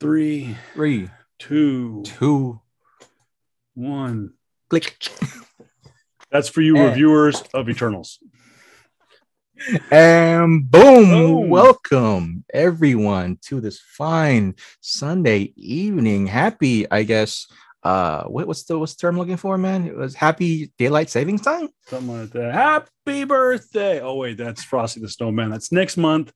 Three, Three, two, two, one. click. That's for you Eh. reviewers of Eternals. And boom, Boom. welcome everyone to this fine Sunday evening. Happy, I guess. Uh, what, what's the what's the term I'm looking for, man? It was happy daylight savings time. Something like that. Happy birthday. Oh, wait, that's Frosty the Snowman. That's next month.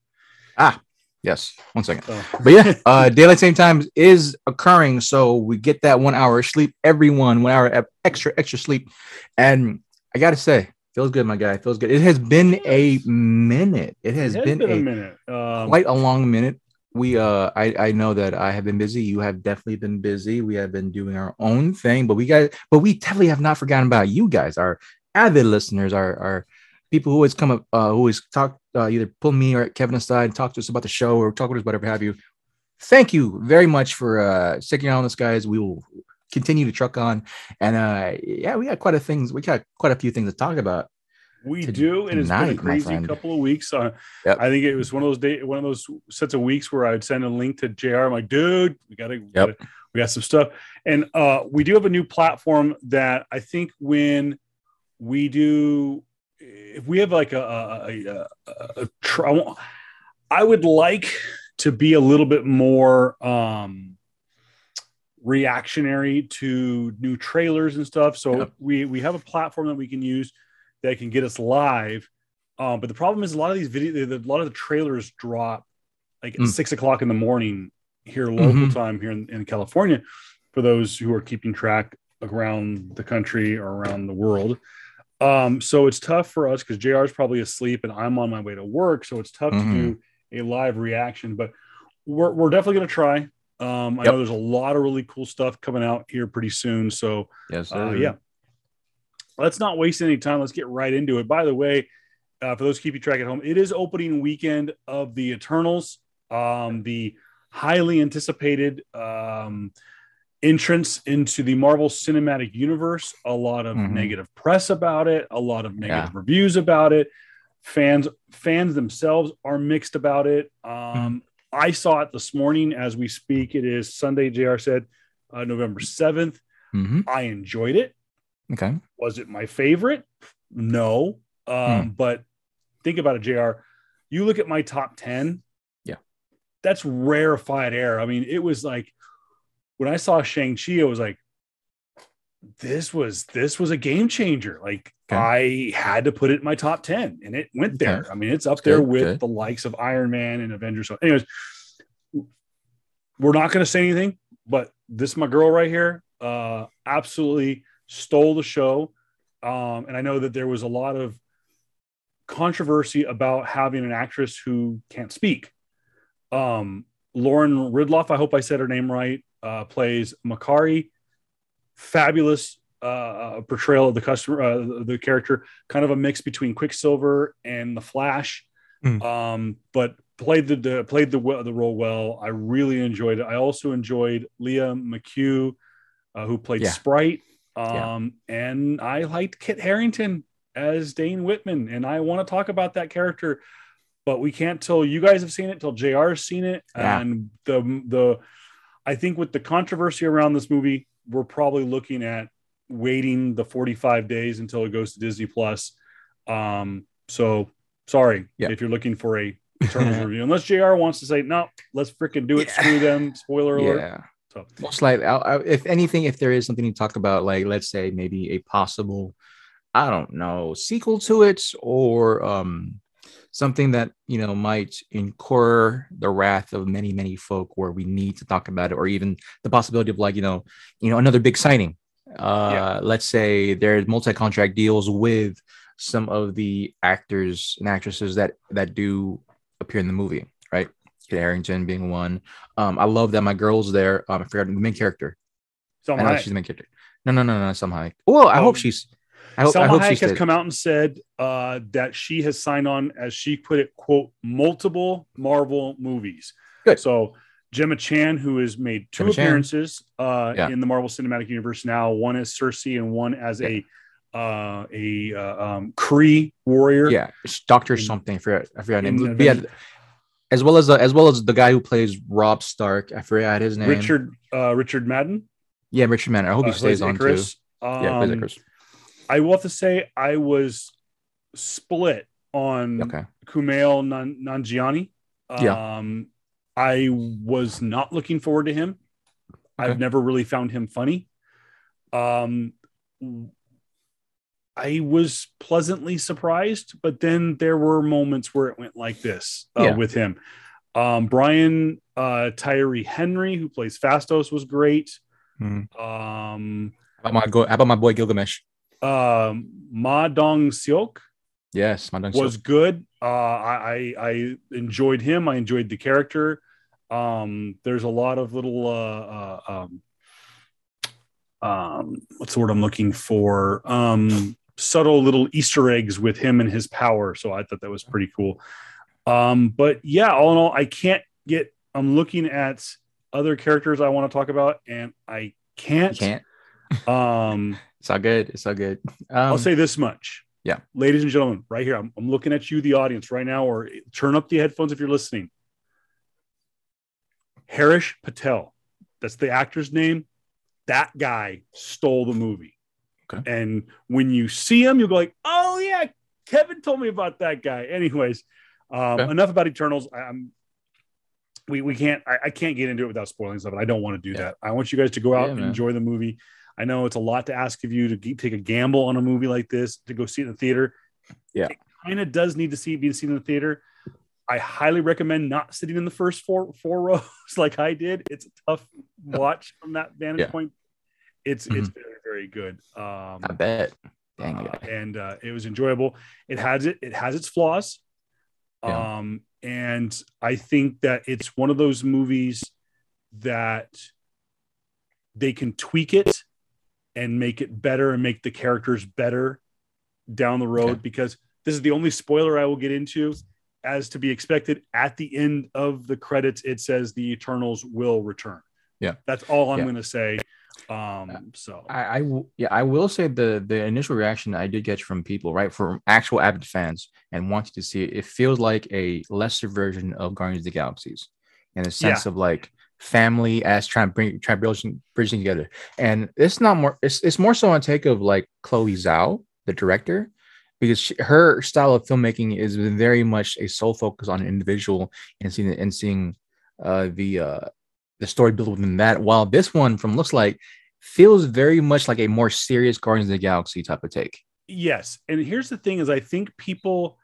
Yes, one second. So, But yeah, uh, daylight saving time is occurring, so we get that one hour of sleep. Everyone, one hour of extra extra sleep, and I gotta say, feels good, my guy. Feels good. It has been a minute. It has it's been, been a a minute. Um, quite a long minute. We uh I I know that I have been busy. You have definitely been busy. We have been doing our own thing, but we guys but we definitely have not forgotten about you guys, our avid listeners, our our people who always come up uh who always talk uh, either pull me or Kevin aside and talk to us about the show or talk with us, whatever have you. Thank you very much for uh sticking on this, guys. We will continue to truck on. And uh yeah, we got quite a things, we got quite a few things to talk about. we do, and it's been a crazy couple of weeks. Uh, Yep. I think it was one of those day, one of those sets of weeks where I'd send a link to Jr. I'm like, dude, we gotta, we, gotta, we got some stuff, and uh, we do have a new platform that I think when we do, if we have like a, a, a, a, tr- I would like to be a little bit more um reactionary to new trailers and stuff. So Yep. we we have a platform that we can use that can get us live. Um, but the problem is a lot of these video, the, a lot of the trailers drop like at Mm. six o'clock in the morning here local Mhm. time here in, in California. For those who are keeping track around the country or around the world, um, so it's tough for us because Jr. is probably asleep and I'm on my way to work, so it's tough Mhm. to do a live reaction. But we're we're definitely gonna try. Um, I Yep. know there's a lot of really cool stuff coming out here pretty soon. So Yes, uh, yeah. Let's not waste any time. Let's get right into it. By the way, uh, for those keeping track at home, it is opening weekend of the Eternals, um, the highly anticipated um, entrance into the Marvel Cinematic Universe. A lot of Mhm. negative press about it, a lot of negative reviews about it. Fans fans themselves are mixed about it. Um, I saw it this morning as we speak. It is Sunday. Jr. said uh, November seventh. Mhm. I enjoyed it. Okay. Was it my favorite? No. Um, Hmm. But think about it, JR. You look at my top 10. Yeah. That's rarefied air. I mean, it was like when I saw Shang-Chi, I was like, this was this was a game changer. Like Okay. I had to put it in my top 10 and it went there. Okay. I mean, it's up That's there good, with good. the likes of Iron Man and Avengers. So, anyways, we're not going to say anything, but this my girl right here uh absolutely stole the show um and i know that there was a lot of controversy about having an actress who can't speak um lauren ridloff i hope i said her name right uh plays makkari fabulous uh portrayal of the customer uh, the character kind of a mix between quicksilver and the flash Hmm. um but played the, the played the the role well i really enjoyed it i also enjoyed lia mchugh uh, who played Yeah. sprite Yeah. um and i liked kit harington as dane whitman and i want to talk about that character but we can't till you guys have seen it till jr has seen it Yeah. and the the i think with the controversy around this movie we're probably looking at waiting the 45 days until it goes to disney plus um so sorry Yeah. if you're looking for a Eternals review unless jr wants to say no let's freaking do it Yeah. screw them spoiler alert Yeah. So- most likely, I'll, if anything, if there is something to talk about, like let's say maybe a possible, I don't know, sequel to it, or um, something that you know might incur the wrath of many, many folk, where we need to talk about it, or even the possibility of like you know, you know, another big signing. Uh, Yeah. let's say there's multi-contract deals with some of the actors and actresses that that do appear in the movie, right? Kit Harington being one. Um, I love that my girl's there. Um, I forgot the main character. so I know she's the main character. No, no, no, no. Somehow. Well, I Oh, hope she's. I hope. I Salma hope Hayek has come out and said uh, that she has signed on, as she put it, "quote multiple Marvel movies." Good. So Gemma Chan, who has made two Gemma appearances uh, Yeah. in the Marvel Cinematic Universe now, one as Cersei and one as a uh, a uh, um, Kree warrior. Yeah, it's Doctor In- something. I forgot. I forgot her name. yeah, as well as the, as well as the guy who plays Rob Stark. I forgot his name. Richard uh, Richard Madden. Yeah, Richard Madden. I hope uh, he stays plays on Ikaris. too. Yeah, Um, Ikaris. I will have to say I was split on Okay. Kumail Nan- Nanjiani. Yeah. Um, I was not looking forward to him. I've never really found him funny. Um, I was pleasantly surprised, but then there were moments where it went like this uh, Yeah. with him. Um, Brian uh, Tyree Henry, who plays Phastos, was great. Mhm. Um, How about my go? How about my boy Gilgamesh? Um, Ma Dong Seok Yes, my dog. was good. Uh, I, I I enjoyed him. I enjoyed the character. Um, there's a lot of little uh, uh, um, um, what's the word I'm looking for? Um, subtle little Easter eggs with him and his power. So I thought that was pretty cool. Um, but yeah, all in all, I can't get. I'm looking at other characters I want to talk about, and I can't. can't. Um, It's all good. It's all good. Um, I'll say this much. yeah. Ladies and gentlemen, right here, I'm, I'm looking at you, the audience, right now, or turn up the headphones if you're listening. Harish Patel, that's the actor's name. That guy stole the movie. Okay. And when you see him, you'll go like, oh, yeah, Kevin told me about that guy. Anyways, um, Okay. enough about Eternals. I, I'm we, we can't I, I can't get into it without spoiling stuff, and I don't want to do Yeah. that. I want you guys to go out Yeah, and enjoy the movie. I know it's a lot to ask of you to g- take a gamble on a movie like this to go see it in the theater. Yeah. it kind of does need to see be seen in the theater. I highly recommend not sitting in the first four four rows like I did. It's a tough watch from that vantage Yeah. point. It's it's very very good. Um, I bet. Dang uh, and uh, it was enjoyable. It has it. It has its flaws, Yeah. um, and I think that it's one of those movies that they can tweak it and make it better and make the characters better down the road. Okay. Because this is the only spoiler I will get into, as to be expected. At the end of the credits, it says the Eternals will return. Yeah. that's all I'm Yeah. going to say. Um, so I, I w- yeah, I will say the the initial reaction I did get from people, right, from actual avid fans and wanting to see it, it feels like a lesser version of Guardians of the Galaxies, in a sense of like family as trying to bring try bridging bridging together. And it's not more it's it's more so on take of like Chloe Zhao, the director, because she, her style of filmmaking is very much a sole focus on an individual and seeing and seeing uh the uh the story built within that. While this one, from looks like, feels very much like a more serious Guardians of the Galaxy type of take. Yes. And here's the thing is I think people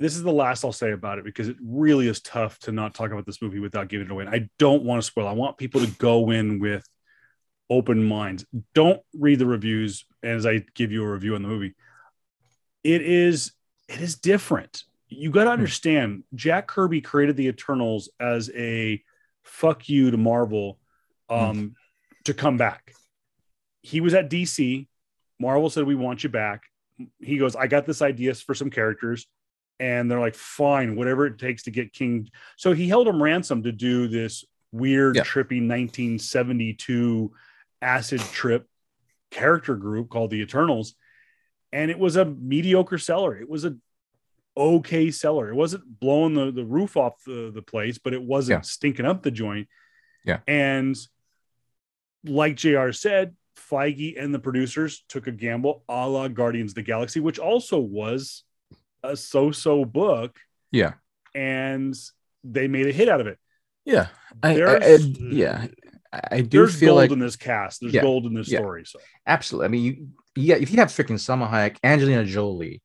this is the last I'll say about it because it really is tough to not talk about this movie without giving it away. And I don't want to spoil. I want people to go in with open minds. Don't read the reviews as I give you a review on the movie. It is it is different. You got to understand Jack Kirby created the Eternals as a fuck you to Marvel um to come back. He was at DC. Marvel said we want you back. He goes, I got this idea for some characters and they're like fine whatever it takes to get king so he held him ransom to do this weird Yeah. trippy 1972 acid trip character group called the eternals and it was a mediocre seller it was a okay seller it wasn't blowing the, the roof off the, the place but it wasn't Yeah. stinking up the joint Yeah. and like jr said feige and the producers took a gamble a la guardians of the galaxy which also was a so-so book Yeah. and they made a hit out of it. Yeah. I, I- I- yeah. I, do There's feel gold like in this cast. There's Yeah. gold in this Yeah. story. So absolutely. I mean, you yeah, if you have freaking Salma Hayek, Angelina Jolie,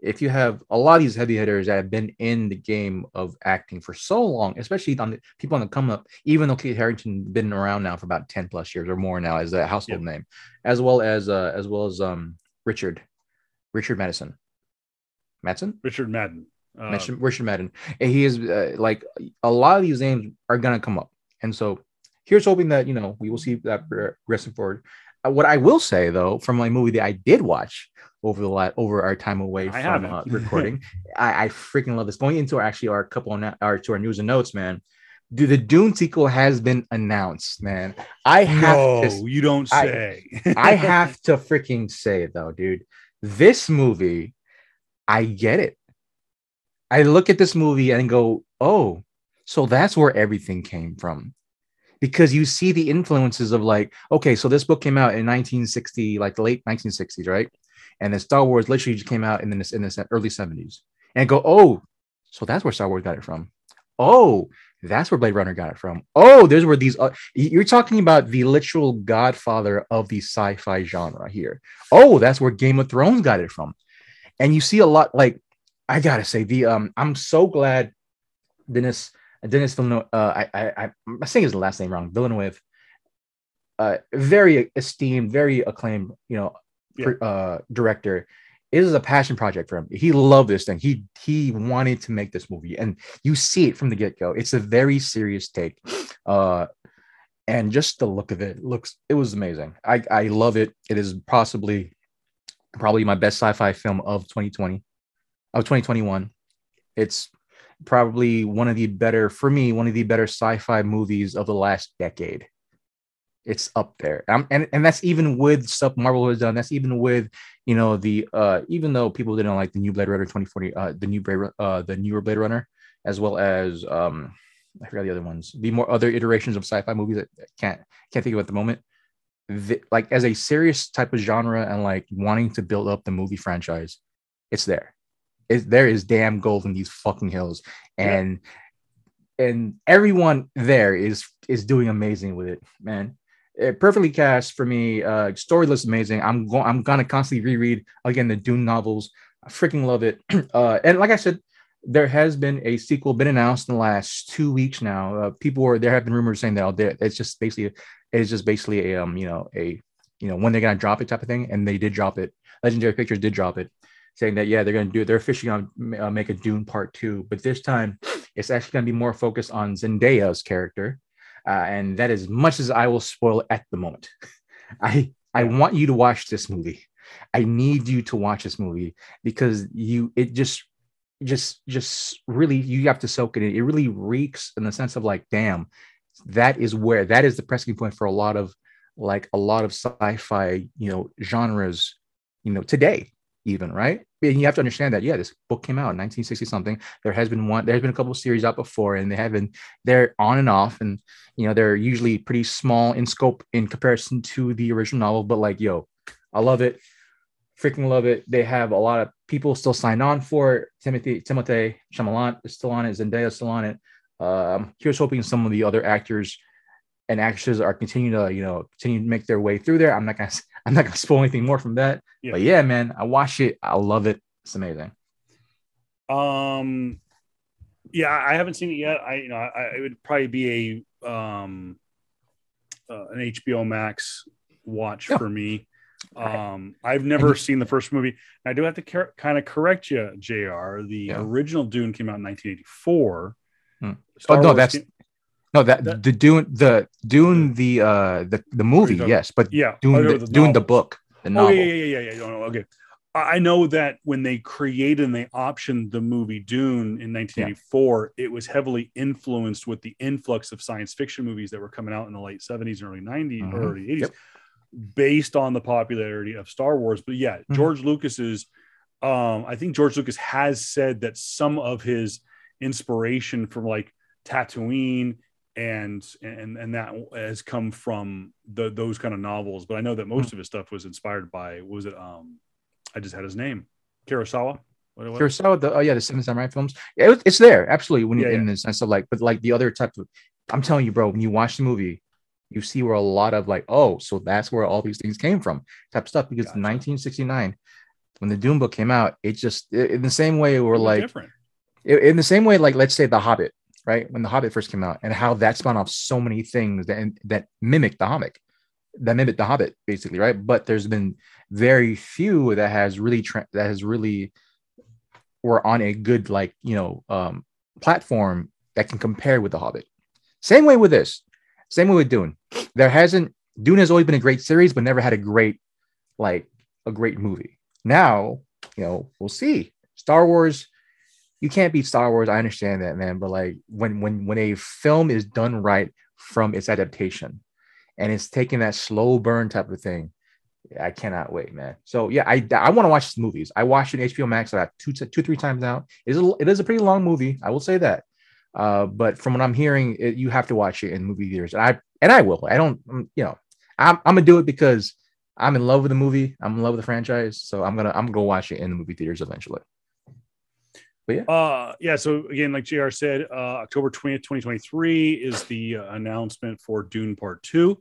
if you have a lot of these heavy hitters that have been in the game of acting for so long, especially on the people on the come up, even though Kate Harington been around now for about 10 plus years or more now as a household name, as well as uh as well as um Richard, Richard Madison. Madison? Richard Madden. Uh, Richard, Richard Madden. And he is uh, like a lot of these names are gonna come up, and so here's hoping that you know we will see that progressing forward. Uh, what I will say though, from my movie that I did watch over the la- over our time away I from uh, recording, I, I freaking love this. Going into our, actually our couple on our to our news and notes, man. Dude, the Dune sequel has been announced, man. I have no, to you don't I- say. I have to freaking say it though, dude. This movie, I get it. I look at this movie and go, oh, so that's where everything came from. Because you see the influences of like, okay, so this book came out in 1960, like the late 1960s, right? And then Star Wars literally just came out in the, in the early 70s. And go, oh, so that's where Star Wars got it from. Oh, that's where Blade Runner got it from. Oh, there's where these. Uh, you're talking about the literal godfather of the sci-fi genre here. Oh, that's where Game of Thrones got it from. And you see a lot. Like I gotta say, the um, I'm so glad Denis Denis Villeneuve. Uh, I I I'm saying his last name wrong. Villeneuve. Uh, very esteemed, very acclaimed. You know, yeah. uh, director it is a passion project for him. He loved this thing. He he wanted to make this movie, and you see it from the get go. It's a very serious take, uh, and just the look of it looks. It was amazing. I I love it. It is possibly probably my best sci-fi film of 2020 of 2021. It's probably one of the better for me. One of the better sci-fi movies of the last decade it's up there. Um, and and that's even with stuff Marvel has done. That's even with you know the uh even though people didn't like the new Blade Runner 2040, uh the new Blade uh the newer Blade Runner, as well as um I forgot the other ones, the more other iterations of sci-fi movies that can't can't think of at the moment. The, like as a serious type of genre and like wanting to build up the movie franchise, it's there. It, there is damn gold in these fucking hills, and yeah. and everyone there is is doing amazing with it, man it perfectly cast for me. Uh, story looks amazing. I'm going. I'm gonna constantly reread again the Dune novels. I freaking love it. Uh, and like I said, there has been a sequel been announced in the last two weeks now. Uh, people are there have been rumors saying that it's just basically it's just basically a um you know a you know when they're gonna drop it type of thing, and they did drop it. Legendary Pictures did drop it, saying that yeah they're gonna do it. They're officially gonna uh, make a Dune Part Two, but this time it's actually gonna be more focused on Zendaya's character uh, and that is much as I will spoil at the moment. I I want you to watch this movie. I need you to watch this movie because you it just just just really you have to soak it in. It really reeks in the sense of like, damn, that is where that is the pressing point for a lot of like a lot of sci-fi, you know, genres, you know, today even, right? And you have to understand that, yeah, this book came out in 1960 something. There has been one, there's been a couple series out before, and they have been they're on and off, and you know, they're usually pretty small in scope in comparison to the original novel. But like, yo, I love it, freaking love it. They have a lot of people still signed on for it. Timothy Timothée Chalamet is still on it, Zendaya is still on it. Um, here's hoping some of the other actors and actresses are continuing to you know continue to make their way through there. I'm not gonna I'm not gonna spoil anything more from that. Yeah. But yeah, man, I watch it. I love it. It's amazing. Um, yeah, I haven't seen it yet. I you know I, it would probably be a um uh, an HBO Max watch for me. Um, I've never seen the first movie. I do have to car- kind of correct you, Jr. The yeah. original Dune came out in 1984. Hmm. oh no, Wars that's no, that, that, the Dune, the Dune, the uh, the the movie, yes, but yeah, Dune, the, the Dune, the book, the novel. Oh, yeah, yeah, yeah, yeah, yeah. No, no, okay. I know that when they created and they optioned the movie Dune in 1984, yeah. it was heavily influenced with the influx of science fiction movies that were coming out in the late 70s and early 90s mm-hmm. or early 80s, yep. based on the popularity of Star Wars. But yeah, mm-hmm. George Lucas's, um, I think George Lucas has said that some of his inspiration from like Tatooine and and and that has come from the those kind of novels. But I know that most of his stuff was inspired by was it um I just had his name Kurosawa. What, what? Kurosawa, the oh yeah, the Seven Samurai films. It, it's there absolutely when you yeah, in yeah. the sense of like, but like the other type of. I'm telling you, bro, when you watch the movie, you see where a lot of like, oh, so that's where all these things came from, type stuff. Because gotcha. 1969, when the Doom book came out, it just it, in the same way we're like different. In the same way, like let's say The Hobbit right? When The Hobbit first came out, and how that spun off so many things that that mimic The Hobbit, that mimic The Hobbit, basically, right? But there's been very few that has really tra- that has really were on a good like you know um, platform that can compare with The Hobbit. Same way with this. Same way with Dune. There hasn't Dune has always been a great series, but never had a great like a great movie. Now, you know, we'll see. Star Wars you can't beat Star Wars. I understand that, man. But like when when when a film is done right from its adaptation, and it's taking that slow burn type of thing, I cannot wait, man. So yeah, I I want to watch this movies. I watched it in HBO Max about two two three times now. It is a, it is a pretty long movie. I will say that. Uh, but from what I'm hearing, it, you have to watch it in movie theaters, and I and I will. I don't, um, you know, I'm I'm gonna do it because I'm in love with the movie. I'm in love with the franchise, so I'm gonna I'm gonna go watch it in the movie theaters eventually. But yeah, uh, yeah. So again, like Jr. said, uh, October twentieth, twenty twenty three is the uh, announcement for Dune Part Two,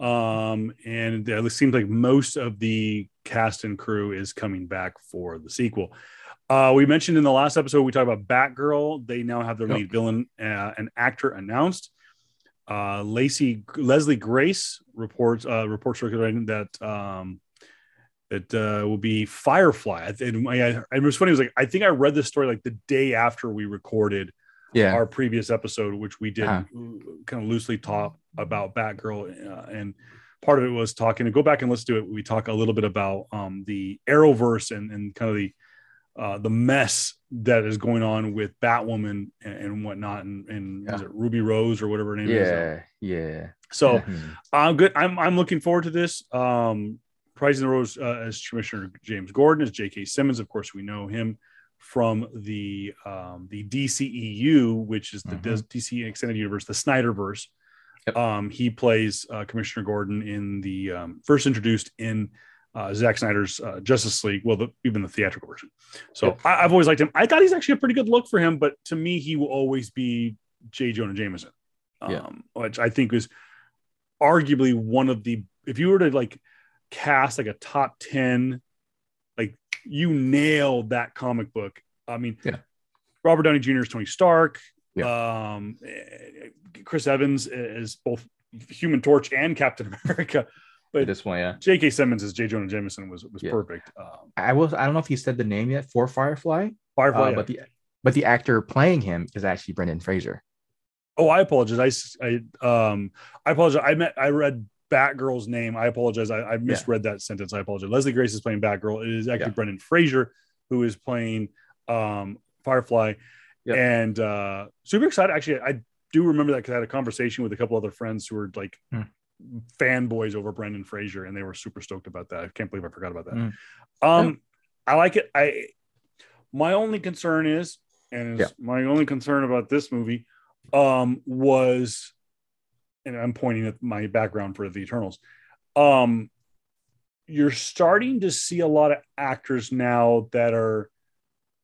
um, and it seems like most of the cast and crew is coming back for the sequel. Uh, we mentioned in the last episode we talked about Batgirl. They now have their lead villain, uh, an actor announced. Uh, Lacey Leslie Grace reports uh, reports circulating that um, that uh, will be Firefly. And I, I, it was funny. It was like I think I read this story like the day after we recorded yeah. our previous episode, which we did Uh-huh. kind of loosely talk about Batgirl, uh, and part of it was talking. To go back and listen to it, we talk a little bit about um, the Arrowverse and, and kind of the uh, the mess that is going on with Batwoman and, and whatnot, and, and is Yeah. it Ruby Rose or whatever her name is. yeah, yeah. So Mhm. I'm good. I'm I'm looking forward to this. Um, Prize in the Rose uh, as Commissioner James Gordon as J.K. Simmons. Of course, we know him from the um, the DCEU, which is the Mhm. DC Extended Universe, the Snyderverse. Yep. Um, he plays uh, Commissioner Gordon in the um, first introduced in uh, Zack Snyder's uh, Justice League. Well, the, even the theatrical version. So Yep. I, I've always liked him. I thought he's actually a pretty good look for him, but to me, he will always be J. Jonah Jameson, um, Yeah. which I think was arguably one of the if you were to like cast like a top 10 like you nailed that comic book i mean Yeah. robert downey jr is tony stark Yeah. um chris evans is both human torch and captain america but this one, yeah. j.k simmons as j jonah jameson was was Yeah. perfect um I will. I don't know if he said the name yet for Firefly, Firefly, uh, yeah. but the but the actor playing him is actually Brendan Fraser. oh i apologize i i um i apologize i met i read Batgirl's name. I apologize. I, I misread that sentence. I apologize. Leslie Grace is playing Batgirl. It is actually Yeah. Brendan Fraser who is playing um, Firefly, Yep. and uh, super excited. Actually, I do remember that because I had a conversation with a couple other friends who were like Hmm. fanboys over Brendan Fraser, and they were super stoked about that. I can't believe I forgot about that. Hmm. Um, I like it. I my only concern is, and Yeah. my only concern about this movie, um, was, and I'm pointing at my background for the Eternals. Um, you're starting to see a lot of actors now that are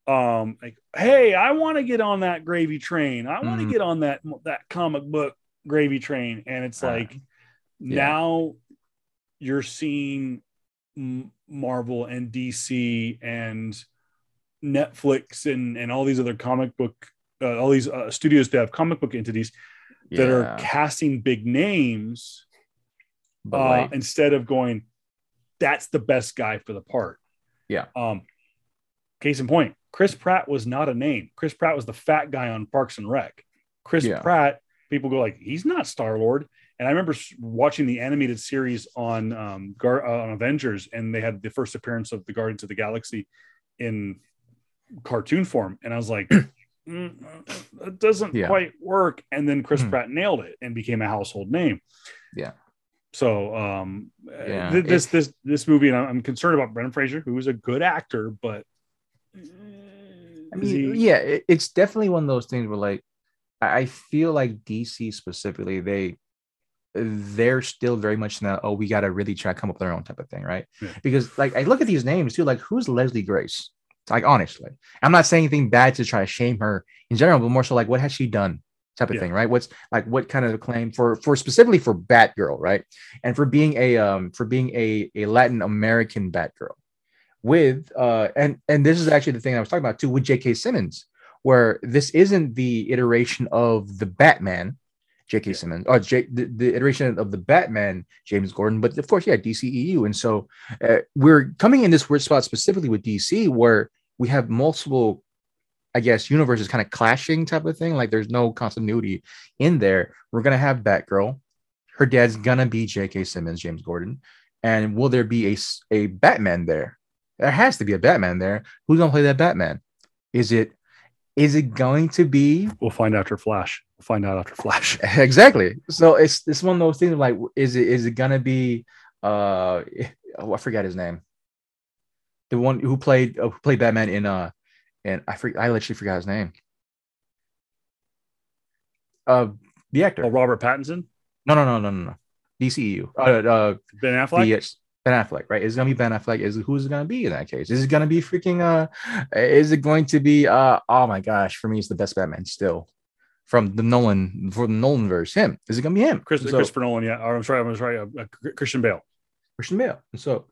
um like hey i want to get on that gravy train i want to Mhm. get on that that comic book gravy train and it's Uh, like yeah. now you're seeing marvel and dc and netflix and and all these other comic book uh, all these uh, studios that have comic book entities that are casting big names but uh, like, instead of going, that's the best guy for the part. Yeah. Um, case in point, Chris Pratt was not a name. Chris Pratt was the fat guy on Parks and Rec. Chris Yeah. Pratt, people go like, he's not Star Lord. And I remember watching the animated series on um, Gar- uh, on Avengers, and they had the first appearance of the Guardians of the Galaxy in cartoon form, and I was like. "Mm, It doesn't Yeah. quite work, and then Chris Hmm. Pratt nailed it and became a household name. Yeah. So um Yeah, th- this this this movie and I'm concerned about Brendan Fraser, who is a good actor, but I mean, yeah, it, it's definitely one of those things where like I feel like DC specifically, they they're still very much in that, oh, we gotta really try to come up with our own type of thing, right? Yeah. Because like I look at these names too, like who's Leslie Grace? Like honestly, I'm not saying anything bad to try to shame her in general, but more so like what has she done? Type of Yeah. thing, right? What's like what kind of claim for for specifically for Batgirl, right? And for being a um for being a, a Latin American Batgirl with uh and and this is actually the thing I was talking about too with J.K. Simmons, where this isn't the iteration of the Batman, J.K. Yeah. Simmons, or J, the, the iteration of the Batman, James Gordon, but of course, yeah, DCEU, and so uh, we're coming in this weird spot specifically with DC where we have multiple. I guess universes kind of clashing type of thing. Like there's no continuity in there. We're gonna have Batgirl. Her dad's gonna be J.K. Simmons, James Gordon, and will there be a, a Batman there? There has to be a Batman there. Who's gonna play that Batman? Is it is it going to be we'll find out after Flash. We'll find out after Flash. exactly? So it's it's one of those things like is it is it gonna be uh oh, I forgot his name. The one who played uh, who played Batman in uh, and I forget I literally forgot his name. Uh, the actor. Oh, Robert Pattinson, No, no, no, no, no, no. DCEU. Uh, uh, Ben Affleck. the, uh, Ben Affleck, right? Is it gonna be Ben Affleck? Is who's it gonna be in that case? Is it gonna be freaking uh is it going to be uh oh my gosh, for me it's the best Batman still from the Nolan for the Nolan verse. Him. Is it gonna be him? Chris, So- Christopher Nolan, yeah. Or I'm sorry, I'm sorry, uh, uh, Christian Bale. Christian Bale. And so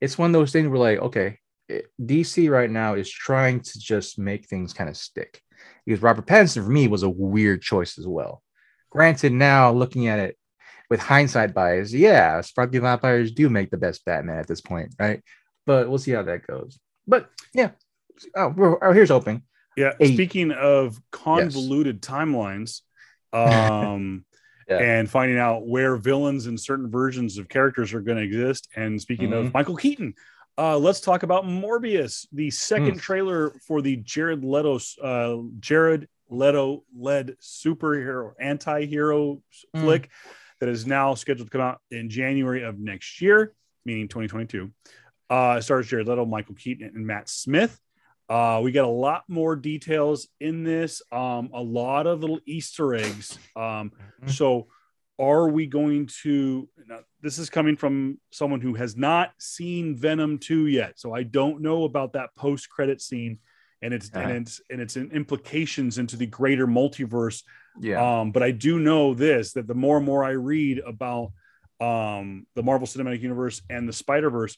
it's one of those things where like, okay, it- DC right now is trying to just make things kind of stick. Because Robert Pattinson for me was a weird choice as well. Granted, now looking at it with hindsight bias, yeah, Sparky Vampires do make the best Batman at this point, right? But we'll see how that goes. But yeah. Oh, we're- oh here's hoping. Yeah. Eight. Speaking of convoluted timelines, um, Yeah. and finding out where villains and certain versions of characters are going to exist. And speaking Mhm. of Michael Keaton, uh, let's talk about Morbius, the second Mm. trailer for the Jared Leto, uh, Jared Leto led superhero anti-hero Mm. flick that is now scheduled to come out in January of next year, meaning 2022. Uh, stars Jared Leto, Michael Keaton, and Matt Smith. Uh, we got a lot more details in this, um, a lot of little Easter eggs. Um, Mhm. so, are we going to? This is coming from someone who has not seen Venom 2 yet. So, I don't know about that post credit scene and its, Uh-huh. and its, and its implications into the greater multiverse Yeah. um, but I do know this that the more and more I read about um, the Marvel Cinematic Universe and the Spider Verse,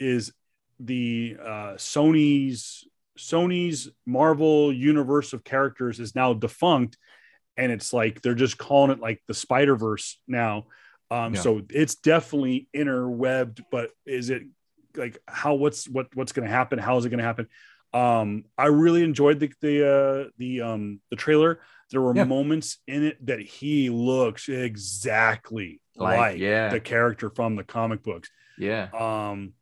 is the uh, Sony's Sony's Marvel universe of characters is now defunct, and it's like they're just calling it like the Spider Verse now. Um, Yeah. So it's definitely interwebbed, but is it like how what's what what's going to happen? How is it going to happen? Um, I really enjoyed the the uh, the um, the trailer. There were Yeah. moments in it that he looks exactly Like, like, yeah. the character from the comic books. yeah. Um,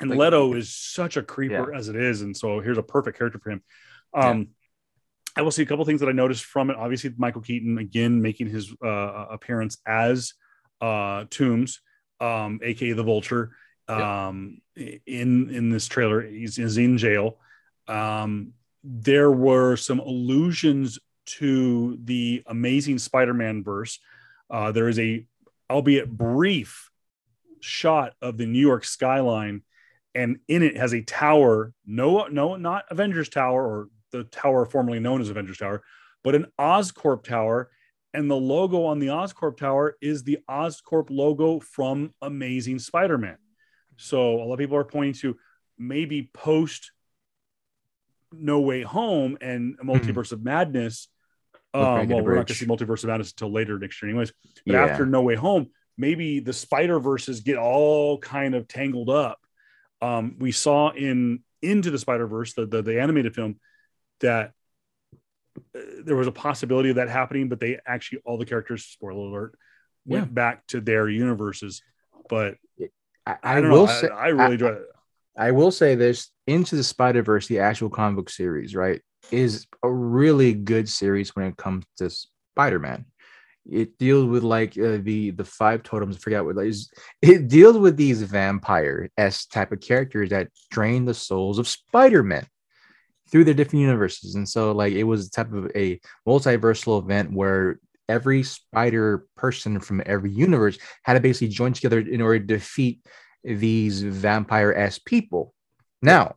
and Like- Leto is such a creeper as it is, and so here's a perfect character for him. Um, I will see a couple things that I noticed from it. Obviously, Michael Keaton again making his uh, appearance as uh, Toombs, um, aka the Vulture, Yeah. um, in in this trailer. He's, he's in jail. Um, there were some allusions to the Amazing Spider-Man verse. Uh, there is a, albeit brief, shot of the New York skyline, and in it has a tower. No, no, not Avengers Tower or the tower formerly known as Avengers Tower, but an Oscorp Tower. And the logo on the Oscorp Tower is the Oscorp logo from Amazing Spider-Man. So a lot of people are pointing to maybe post No Way Home and Multiverse of Madness. Um, back at the well, we're not going to see Multiverse of Madness until later next year, anyways. But yeah. after No Way Home, maybe the Spider Verses get all kind of tangled up. Um, we saw in Into the Spider Verse, the, the the animated film, that uh, there was a possibility of that happening, but they actually all the characters, spoiler alert, went Yeah. back to their universes. But I, I, I will know. say I, I really I- enjoy it. I will say this into the Spider Verse, the actual comic book series, right, is a really good series when it comes to Spider Man. It deals with like uh, the the five totems. I forget what it is. It deals with these vampire s type of characters that drain the souls of Spider Man through their different universes, and so like it was a type of a multiversal event where every spider person from every universe had to basically join together in order to defeat these vampire s people. Now,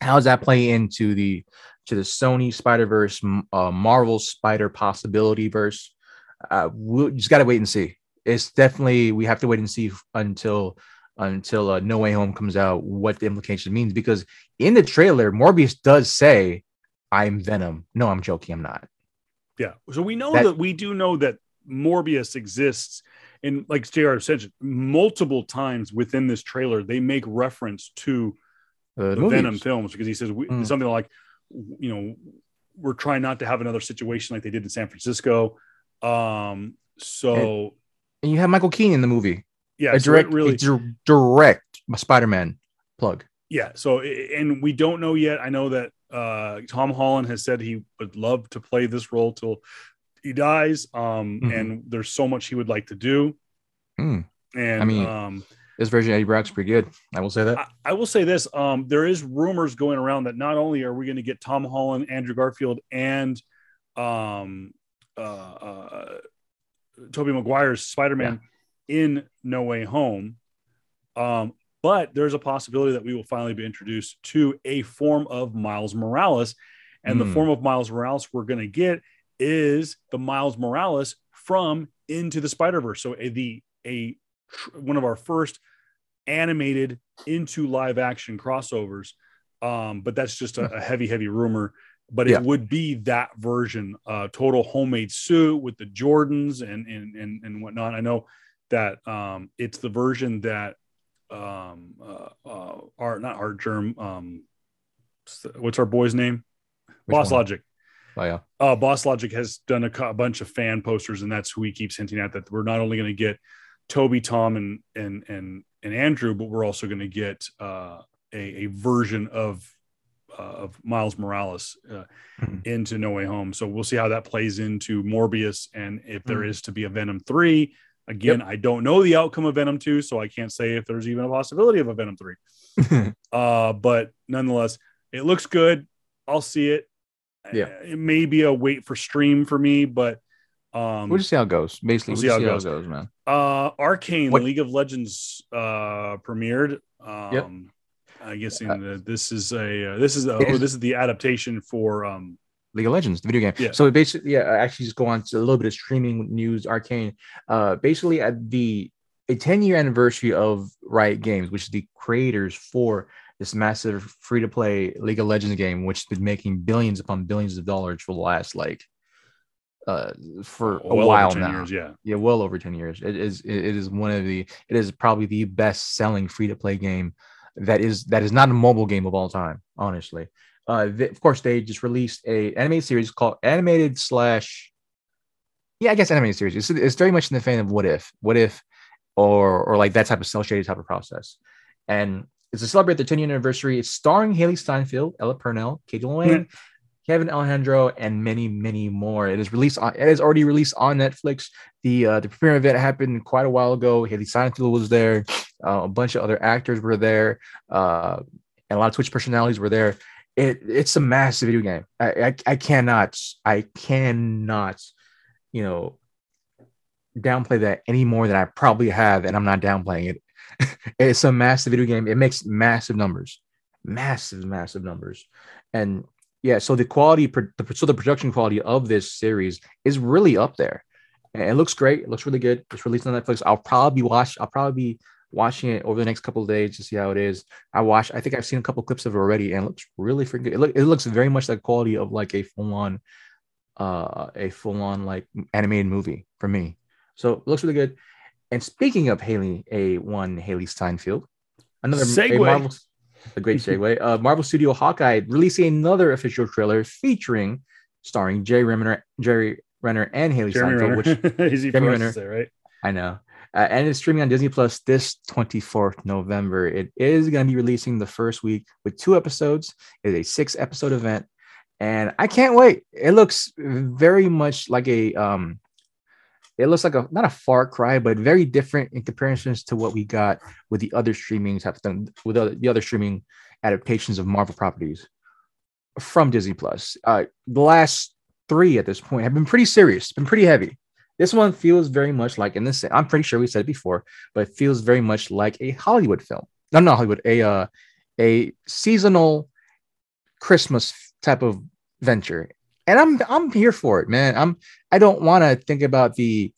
how does that play into the to the Sony Spider Verse, uh, Marvel Spider Possibility Verse? Uh, we'll just gotta wait and see. It's definitely we have to wait and see until until uh, No Way Home comes out what the implication means because in the trailer Morbius does say, "I'm Venom." No, I'm joking. I'm not. Yeah. So we know That- that, we do know that Morbius exists. And like JR said, multiple times within this trailer, they make reference to Uh, the movies. Venom films because he says we, Mm. something like, you know, we're trying not to have another situation like they did in San Francisco. Um, so and you have Michael Keaton in the movie. yeah, a direct, it really, a direct Spider-Man plug. yeah. So and we don't know yet. I know that uh, Tom Holland has said he would love to play this role till he dies. Um, Mhm. and there's so much he would like to do. Hmm. And I mean, um, this version of Eddie Brock's pretty good. I will say that. I, I will say this: um, there is rumors going around that not only are we going to get Tom Holland, Andrew Garfield, and um, uh, uh, Tobey Maguire's Spider Man in No Way Home, um, but there's a possibility that we will finally be introduced to a form of Miles Morales, and the Hmm. form of Miles Morales we're going to get is the Miles Morales from Into the Spider Verse. So a, the a tr- one of our first animated into live action crossovers. Um, but that's just a, a heavy, heavy rumor. But it Yeah. would be that version, uh, total homemade suit with the Jordans and and and, and whatnot. I know that um, it's the version that um, uh, uh, our not our germ. Um, what's our boy's name? Which Boss one? Logic Oh yeah. uh, Boss Logic has done a, a bunch of fan posters, and that's who he keeps hinting at that we're not only going to get Tobey, Tom, and and and and Andrew, but we're also going to get uh, a, a version of of Miles Morales uh, Mhm. into No Way Home. So we'll see how that plays into Morbius, and if there Mhm. is to be a Venom three. Again, I don't know the outcome of Venom 2, so I can't say if there's even a possibility of a Venom 3. Uh, but nonetheless, it looks good. I'll see it. Yeah. Uh, It may be a wait for stream for me, but um we'll just see how it goes. Basically, We'll we'll see how it goes. goes, man. uh Arcane What- League of Legends uh premiered. Um I guess in Uh, the, this is a uh, this is a, oh, this is the adaptation for um League of Legends, the video game. Yeah. So it basically, yeah, I actually just go on to a little bit of streaming news. Arcane, uh, basically at the a 10 year anniversary of Riot Games, which is the creators for this massive free to play League of Legends game, which has been making billions upon billions of dollars for the last like uh for a well while now. years, yeah. Yeah, well over 10 years. It is it it is one of the it is probably the best selling free to play game that is that is not a mobile game of all time, honestly. Uh of course they just released a animated series called animated slash yeah, I guess animated series. It's, it's very much in the vein of what if, what if, or or like that type of cell shaded type of process. And it's to celebrate the 10 year anniversary. It's starring Hailee Steinfeld, Ella Purnell, Kate Wayne, Kevin Alejandro, and many, many more. It is released on. It is already released on Netflix. The uh, the premiere event happened quite a while ago. Hailee Steinfeld was there. Uh, a bunch of other actors were there, uh, and a lot of Twitch personalities were there. It it's a massive video game. I, I I cannot I cannot, you know, downplay that any more than I probably have, and I'm not downplaying it. it's a massive video game. It makes massive numbers, massive, massive numbers, and yeah. So the quality, so the production quality of this series is really up there, and it looks great. It looks really good. It's released on Netflix. I'll probably watch. I'll probably be watching it over the next couple of days to see how it is. I watch. I think I've seen a couple clips of it already, and it looks really freaking good. It, look, it looks very much like quality of like a full on, uh, a full on like animated movie for me. So it looks really good. And speaking of Hailee, a one Hailee Steinfeld, another a Segue. Marvel, a great segue. Uh, Marvel Studio Hawkeye releasing another official trailer featuring starring Jerry Renner, Jerry Renner, and Hailee Jeremy Steinfeld, which Renner. For Jeremy Renner. say, right? I know. Uh, and it's streaming on Disney Plus this 24th November. It is going to be releasing the first week with two episodes. It is a six episode event. And I can't wait. It looks very much like a um it looks like a not a far cry, but very different in comparisons to what we got with the other streamings have done with the, the other streaming adaptations of Marvel properties from Disney Plus. Uh the last three at this point have been pretty serious, been pretty heavy. This one feels very much like in this. I'm pretty sure we said it before, but it feels very much like a Hollywood film. No, not Hollywood, a uh, a seasonal Christmas type of venture, and I'm I'm here for it, man. I'm I don't want to think about the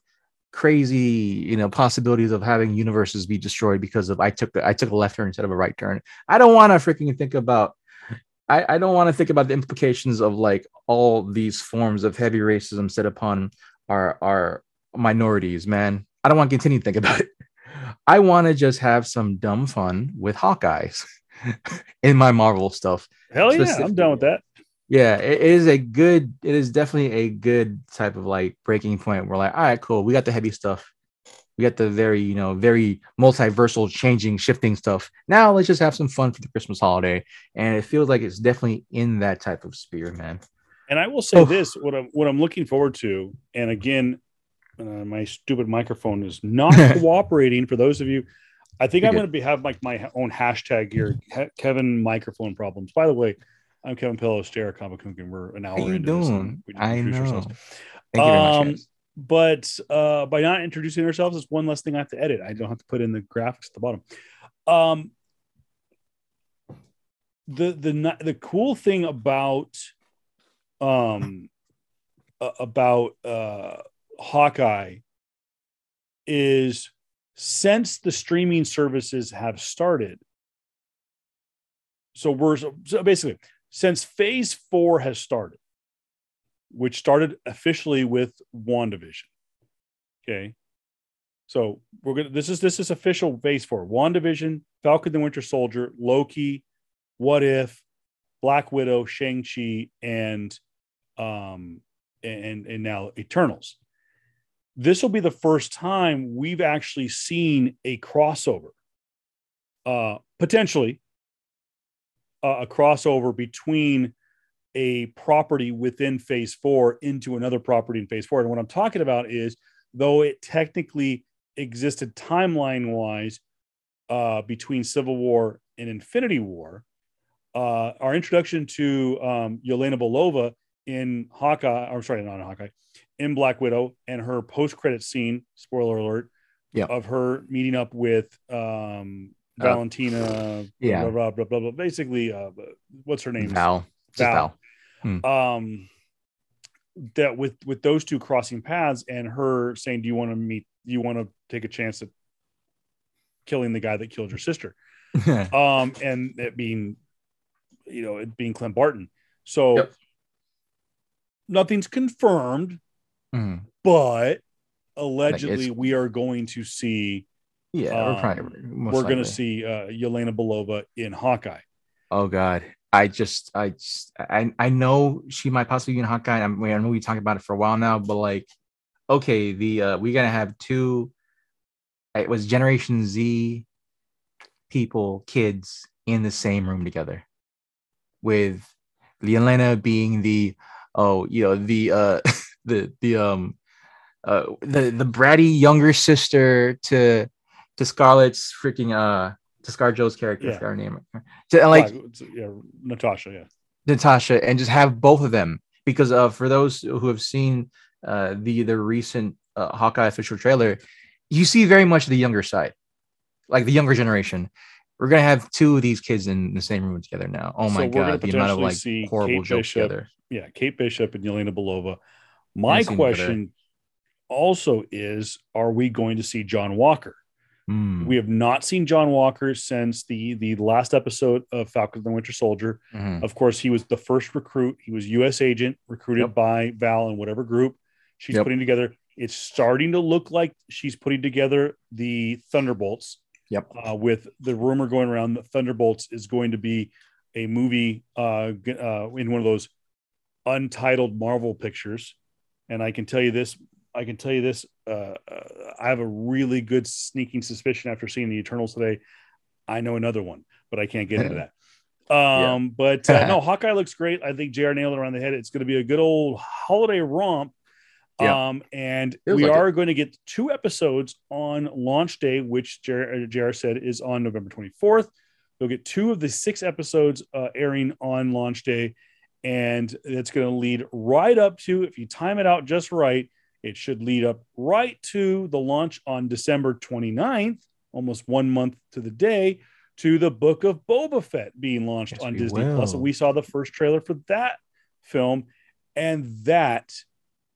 crazy you know possibilities of having universes be destroyed because of I took I took a left turn instead of a right turn. I don't want to freaking think about I, I don't want to think about the implications of like all these forms of heavy racism set upon our our minorities, man. I don't want to continue to think about it. I want to just have some dumb fun with Hawkeyes in my Marvel stuff. Hell yeah, I'm done with that. Yeah, it is a good, it is definitely a good type of like breaking point. We're like, all right, cool. We got the heavy stuff. We got the very, you know, very multiversal, changing, shifting stuff. Now let's just have some fun for the Christmas holiday. And it feels like it's definitely in that type of spirit, man. And I will say Oh. this: what I'm what I'm looking forward to, and again, uh, my stupid microphone is not cooperating. For those of you, I think You're I'm going to be have like my own hashtag here. Ke- Kevin microphone problems. By the way, I'm Kevin Pillows, Jared Kabakunkin. We're an hour How you into this doing? we didn't I know. ourselves. Thank you very much, Um. But uh, by not introducing ourselves, it's one less thing I have to edit. I don't have to put in the graphics at the bottom. Um, the the the cool thing about um about uh Hawkeye is since the streaming services have started so we're so basically since phase 4 has started which started officially with WandaVision okay? So we're gonna this is this is official phase 4 WandaVision Falcon the Winter Soldier Loki what if Black Widow Shang-Chi and um and and now Eternals. This will be the first time we've actually seen a crossover uh potentially uh, a crossover between a property within phase 4 into another property in phase 4 and what i'm talking about is though it technically existed timeline wise uh between civil war and infinity war uh our introduction to um yelena belova in hawkeye i'm sorry not in hawkeye in Black Widow and her post credit scene, spoiler alert, Yeah. of her meeting up with um, Uh, Valentina, yeah. blah, blah, blah, blah, blah. Basically, uh, what's her name? Val. Val. Val. Um, that with with those two crossing paths and her saying, "Do you want to meet? Do you want to take a chance at killing the guy that killed your sister?" um, and it being, you know, it being Clint Barton. So Yep. Nothing's confirmed, Mhm. but allegedly it's- we are going to see Yeah, Um, we're probably we're going to see uh, Yelena Belova in Hawkeye. Oh God, I just, I just, I, I know she might possibly be in Hawkeye. I'm, I know we talked about it for a while now, but like, okay, the uh, we're gonna have two. It was Generation Z people, kids in the same room together, with Yelena being the, oh, you know, the uh, the the um, uh, the the bratty younger sister to to Scarlett's freaking uh to ScarJo's character, I Yeah. her name. To, like yeah, Natasha. Yeah, Natasha and just have both of them because uh, for those who have seen uh, the the recent uh, Hawkeye official trailer, you see very much the younger side, like the younger generation. We're gonna have two of these kids in the same room together now. Oh my we're god, the amount of like horrible Kate jokes Bishop. together. yeah. Kate Bishop and Yelena Belova. My question also is: Are we going to see John Walker? Hmm. We have not seen John Walker since the the last episode of Falcon and the Winter Soldier. Mhm. Of course, he was the first recruit. He was U.S. agent recruited Yep. by Val and whatever group she's Yep. putting together. It's starting to look like she's putting together the Thunderbolts. Yep. Uh, with the rumor going around that Thunderbolts is going to be a movie uh, uh, in one of those untitled Marvel pictures. And I can tell you this. I can tell you this. Uh, uh, I have a really good sneaking suspicion after seeing the Eternals today. I know another one, but I can't get into that. Um, but uh, no, Hawkeye looks great. I think JR nailed it around the head. It's going to be a good old holiday romp. Yeah. Um, and we like are going to get two episodes on launch day, which JR, JR said is on November 24th. You'll get two of the six episodes uh, airing on launch day. And it's going to lead right up to, if you time it out just right, it should lead up right to the launch on December 29th, almost one month to the day, to the book of Boba Fett being launched Yes, on Disney Plus. And we saw the first trailer for that film, and that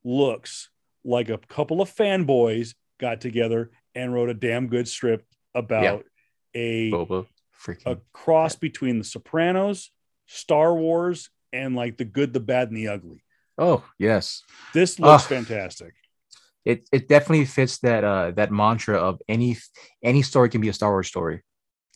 looks like a couple of fanboys got together and wrote a damn good script about a, Boba a freaking cross between the Sopranos, Star Wars, and like the good, the bad, and the ugly. oh yes. This looks Ugh. fantastic. it it definitely fits that uh that mantra of any any story can be a Star Wars story.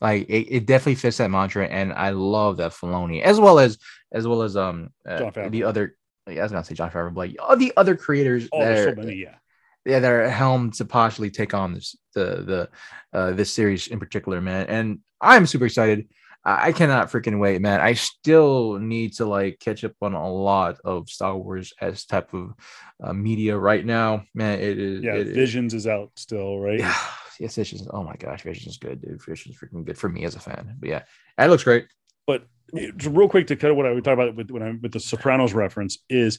Like it, it definitely fits that mantra, and I love that Filoni as well as as well as um uh, the other. Yeah, I was gonna say Jon Favreau, but like all the other creators Oh, there's are, so many, yeah. yeah, that are helmed to partially take on this the the uh this series in particular, man. And I'm super excited. I cannot freaking wait, man. I still need to like catch up on a lot of Star Wars as type of uh, media right now, man. It is Yeah, it is- Visions is out still, right? yeah, yes, Visions. Oh my gosh, Visions is good, dude. Visions is freaking good for me as a fan. But yeah, that looks great. But real quick to cut what I would talk about with when I with the Sopranos reference is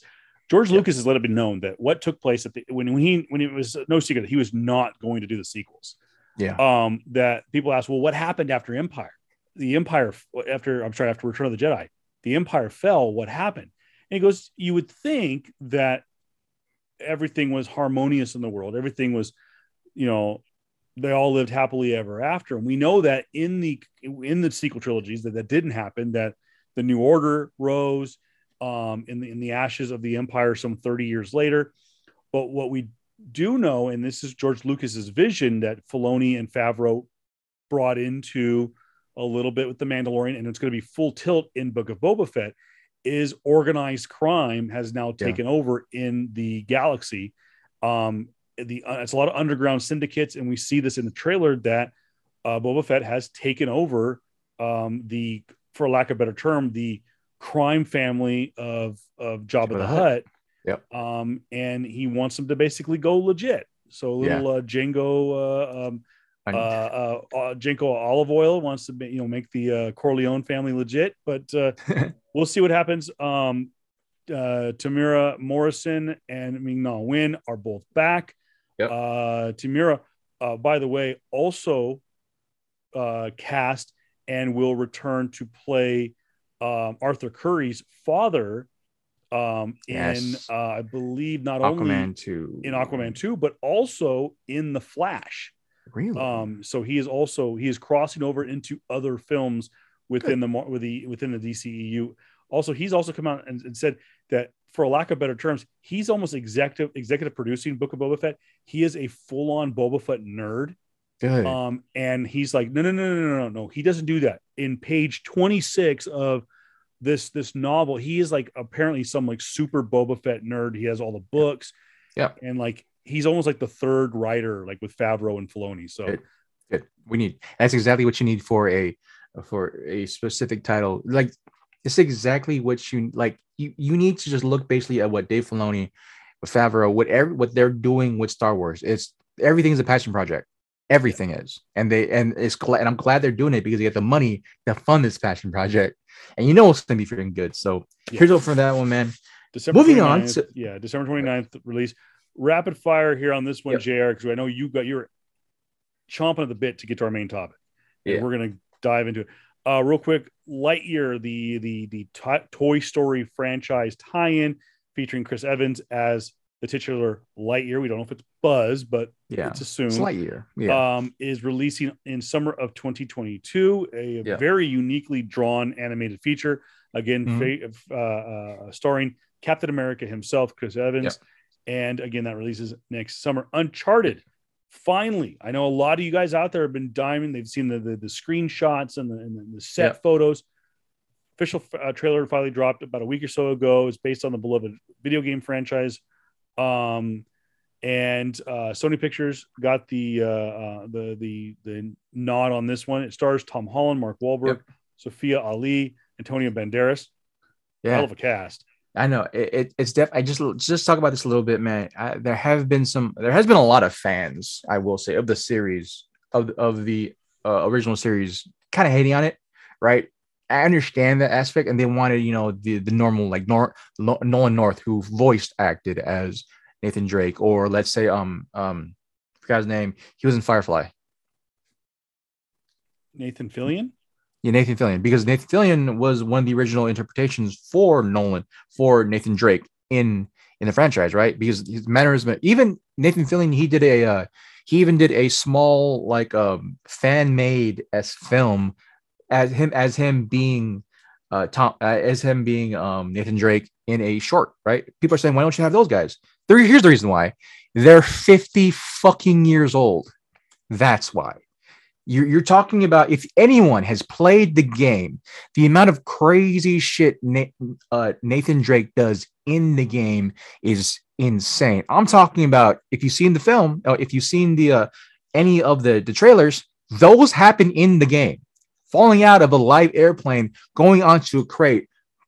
George Yeah. Lucas has let it be known that what took place at the when when he when it was no secret that he was not going to do the sequels. Yeah. Um, that people ask, well, what happened after Empire? The Empire after I'm sorry after Return of the Jedi, the Empire fell. What happened? And he goes, you would think that everything was harmonious in the world. Everything was, you know, they all lived happily ever after. And we know that in the in the sequel trilogies that that didn't happen. That the New Order rose um, in the in the ashes of the Empire some 30 years later. But what we do know, and this is George Lucas's vision that Filoni and Favreau brought into a little bit with the Mandalorian, and it's going to be full tilt in Book of Boba Fett, is organized crime has now Yeah. taken over in the galaxy. Um, the uh, it's a lot of underground syndicates, and we see this in the trailer that uh, Boba Fett has taken over um, the, for lack of a better term, the crime family of of Jabba, Jabba the Hutt. Yep. Um, and he wants them to basically go legit. So a little uh, Django, uh, um, uh, uh, uh, Genco Olive Oil wants to, ma- you know, make the uh, Corleone family legit, but uh, we'll see what happens. Um, uh, Temuera Morrison and Ming Na Wen are both back. Yep. Uh, Temuera, uh, by the way, also uh, cast and will return to play um, Arthur Curry's father um, in, Yes. uh, I believe, not only Aquaman two in Aquaman 2, but also in The Flash. Really? Um, so he is also he is crossing over into other films within the mar- with the within the DCEU. Also, he's also come out and, and said that, for a lack of better terms, he's almost executive executive producing Book of Boba Fett. He is a full on Boba Fett nerd. Good. Um, and he's like, no, no, no, no, no, no, no. He doesn't do that. In page 26 of this this novel, he is like apparently some like super Boba Fett nerd. He has all the books. Yeah. And like he's almost like the third writer, like with Favreau and Filoni. So Good. Good. We need that's exactly what you need for a for a specific title. Like it's exactly what you like. You you need to just look basically at what Dave Filoni, Favreau, whatever what they're doing with Star Wars. It's everything's a passion project. Everything is, and they and it's and I'm glad they're doing it because they get the money to fund this passion project, and you know it's gonna be freaking good. So Yeah. here's hope for that one, man. December Moving on 29th to- yeah, December 29th release. Rapid fire here on this one, Yep. JR, because I know you got you're chomping at the bit to get to our main topic. And Yeah. we're gonna dive into it. Uh, real quick, Lightyear, the the the to- Toy Story franchise tie-in featuring Chris Evans as the titular Lightyear. We don't know if it's Buzz, but Yeah, it's assumed. slight year. Yeah, um, is releasing in summer of 2022. A Yeah. very uniquely drawn animated feature. Again, Mhm. fa- uh, uh, starring Captain America himself, Chris Evans. And again, that releases next summer. Uncharted. Finally, I know a lot of you guys out there have been diving. They've seen the the, the screenshots and the, and the- the set Yeah. photos. Official uh, trailer finally dropped about a week or so ago. It's based on the beloved video game franchise. Um, and uh, Sony Pictures got the uh, uh, the the the nod on this one. It stars Tom Holland, Mark Wahlberg, Yep. Sophia Ali, Antonio Banderas. yeah. Hell of a cast. I know it, it, it's def. I just just talk about this a little bit, man. I, there have been some. There has been a lot of fans, I will say, of the series of of the uh, original series, kind of hating on it, right? I understand that aspect, and they wanted, you know, the the normal like Nor- Nolan North, who voiced acted as Nathan Drake, or let's say, um, um, I name. He was in Firefly. Nathan Fillion. Yeah, Nathan Fillion, because Nathan Fillion was one of the original interpretations for Nolan for Nathan Drake in in the franchise, right? Because his mannerism, even Nathan Fillion, he did a uh, he even did a small like um fan made s film as him as him being uh Tom uh, as him being um Nathan Drake in a short, right? People are saying, why don't you have those guys? There, here's the reason why. They're 50 fucking years old. That's why. You're, you're talking about if anyone has played the game, the amount of crazy shit Na- uh, Nathan Drake does in the game is insane. I'm talking about if you've seen the film, or if you've seen the uh, any of the the trailers, those happen in the game. Falling out of a live airplane, going onto a crate,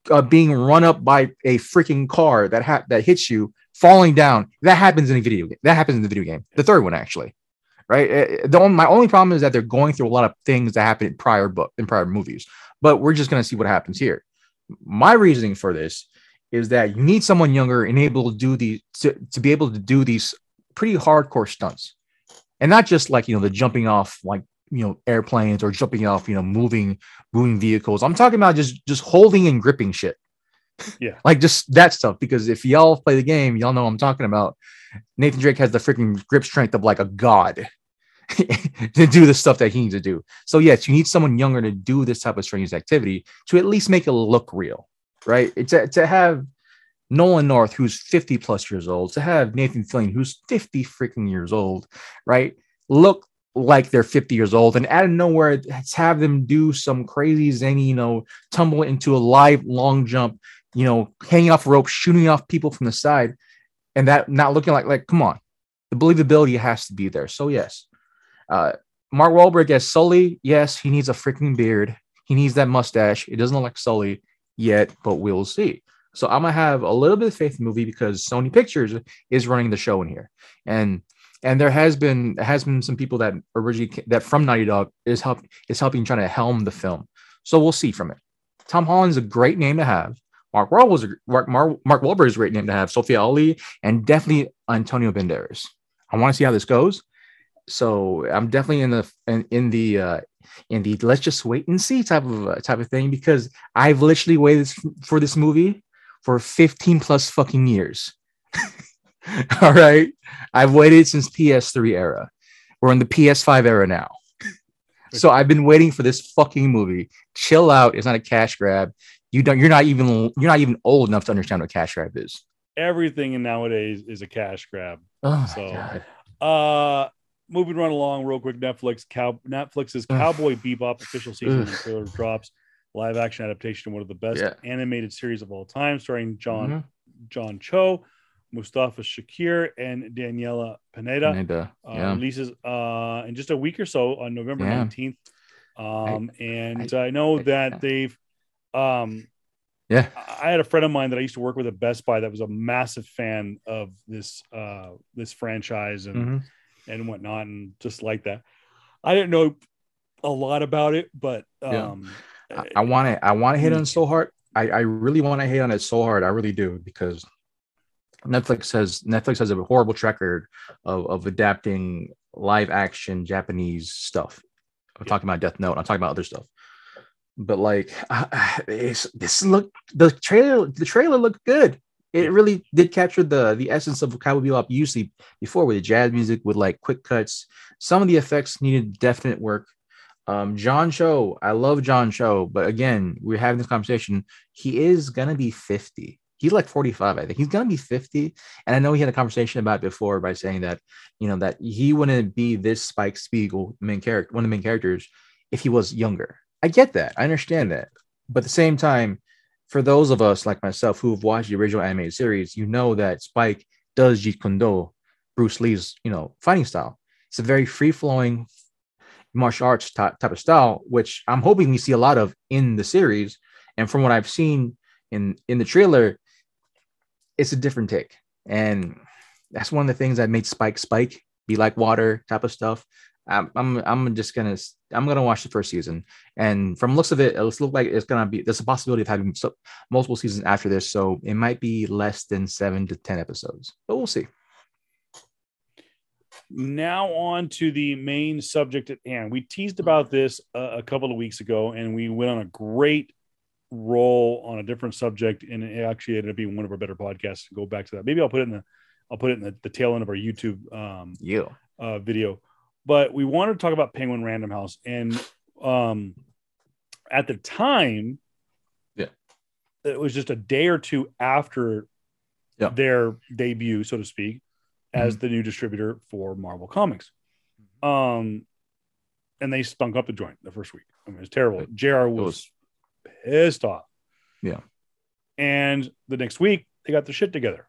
uh, being run up by a freaking car that ha- that hits you, falling down. That happens in a video game. That happens in the video game. The third one actually. Right? Eh, The only, my only problem is that they're going through a lot of things that happened in prior book in prior movies, but we're just gonna see what happens here. My reasoning for this is that you need someone younger and able to do these to, to be able to do these pretty hardcore stunts, and not just like you know the jumping off like you know airplanes or jumping off you know moving moving vehicles. I'm talking about just just holding and gripping shit. Yeah. like just that stuff. Because if y'all play the game, y'all know what I'm talking about. Nathan Drake has the freaking grip strength of like a god to do the stuff that he needs to do. So yes, you need someone younger to do this type of strange activity to at least make it look real, right? To, to have Nolan North, who's 50 plus years old, to have Nathan Fillion, who's 50 freaking years old, right? Look like they're 50 years old, and out of nowhere, have them do some crazy zany, you know, tumble into a live long jump, you know, hanging off ropes, shooting off people from the side, and that not looking like like, come on, the believability has to be there. So yes, uh, Mark Wahlberg as Sully, yes, he needs a freaking beard. He needs that mustache. It doesn't look like Sully yet, but we'll see. So I'm gonna have a little bit of faith in the movie because Sony Pictures is running the show in here, and and there has been has been some people that originally that from Naughty Dog is help is helping trying to helm the film. So we'll see from it. Tom Holland's a great name to have. Mark Wahlberg was Mark, Mark Wahlberg is a great name to have. Sophia Ali and definitely Antonio Banderas. I want to see how this goes. So I'm definitely in the in, in the uh, in the let's just wait and see type of uh, type of thing because I've literally waited for this movie for 15 plus fucking years. All right. I've waited since PS3 era. We're in the PS5 era now. So I've been waiting for this fucking movie. Chill out. It's not a cash grab. You don't you're not even you're not even old enough to understand what cash grab is. Everything in nowadays is a cash grab. Oh So- god. Uh moving right along real quick. Netflix cow Netflix's. Cowboy Bebop official season trailer drops. Live action adaptation of one of the best Yeah. animated series of all time, starring John Mhm. John Cho, Mustafa Shakir, and Daniella Pineda. And, uh, yeah. Releases uh, in just a week or so on November Yeah. 19th. Um, and I- I, know I- that they've. Um, Yeah. I had a friend of mine that I used to work with at Best Buy that was a massive fan of this uh, this franchise and Mhm. and whatnot, and just like that. I didn't know a lot about it, but um, I- I want to I want to hit on so hard. I, I really want to hit on it so hard. I really do because Netflix has Netflix has a horrible track record of, of adapting live action Japanese stuff. I'm Yeah. talking about Death Note. I'm talking about other stuff. But like, it's, this look the trailer the trailer looked good. It really did capture the the essence of Cowboy Bebop usually before with the jazz music with like quick cuts. Some of the effects needed definite work. Um, John Cho, I love John Cho, but again, we're having this conversation. He is gonna be 50. He's like 45, I think. He's gonna be 50. And I know we had a conversation about before by saying that, you know, that he wouldn't be this Spike Spiegel main character, one of the main characters, if he was younger. I get that. I understand that. But at the same time, for those of us like myself who have watched the original animated series, you know that Spike does Jeet Kune Do, Bruce Lee's, you know, fighting style. It's a very free flowing martial arts type, type of style, which I'm hoping we see a lot of in the series. And from what I've seen in in the trailer, it's a different take, and that's one of the things that made Spike Spike be like water type of stuff. I'm I'm, I'm just gonna I'm gonna watch the first season, and from looks of it, it looks like it's gonna be there's a possibility of having so, multiple seasons after this, so it might be less than seven to ten episodes, but we'll see. now on to the main subject at hand. We teased about this uh, a couple of weeks ago, and we went on a great roll on a different subject, and it actually ended up being one of our better podcasts. To go back to that. Maybe I'll put it in the I'll put it in the, the tail end of our YouTube um, Yeah. uh, video. But we wanted to talk about Penguin Random House, and um, at the time, Yeah. it was just a day or two after Yeah. their debut, so to speak, as the new distributor for Marvel Comics. Um, and they stunk up the joint the first week. I mean, it was terrible. It- Jr. Was was pissed off. Yeah. And the next week, they got their shit together.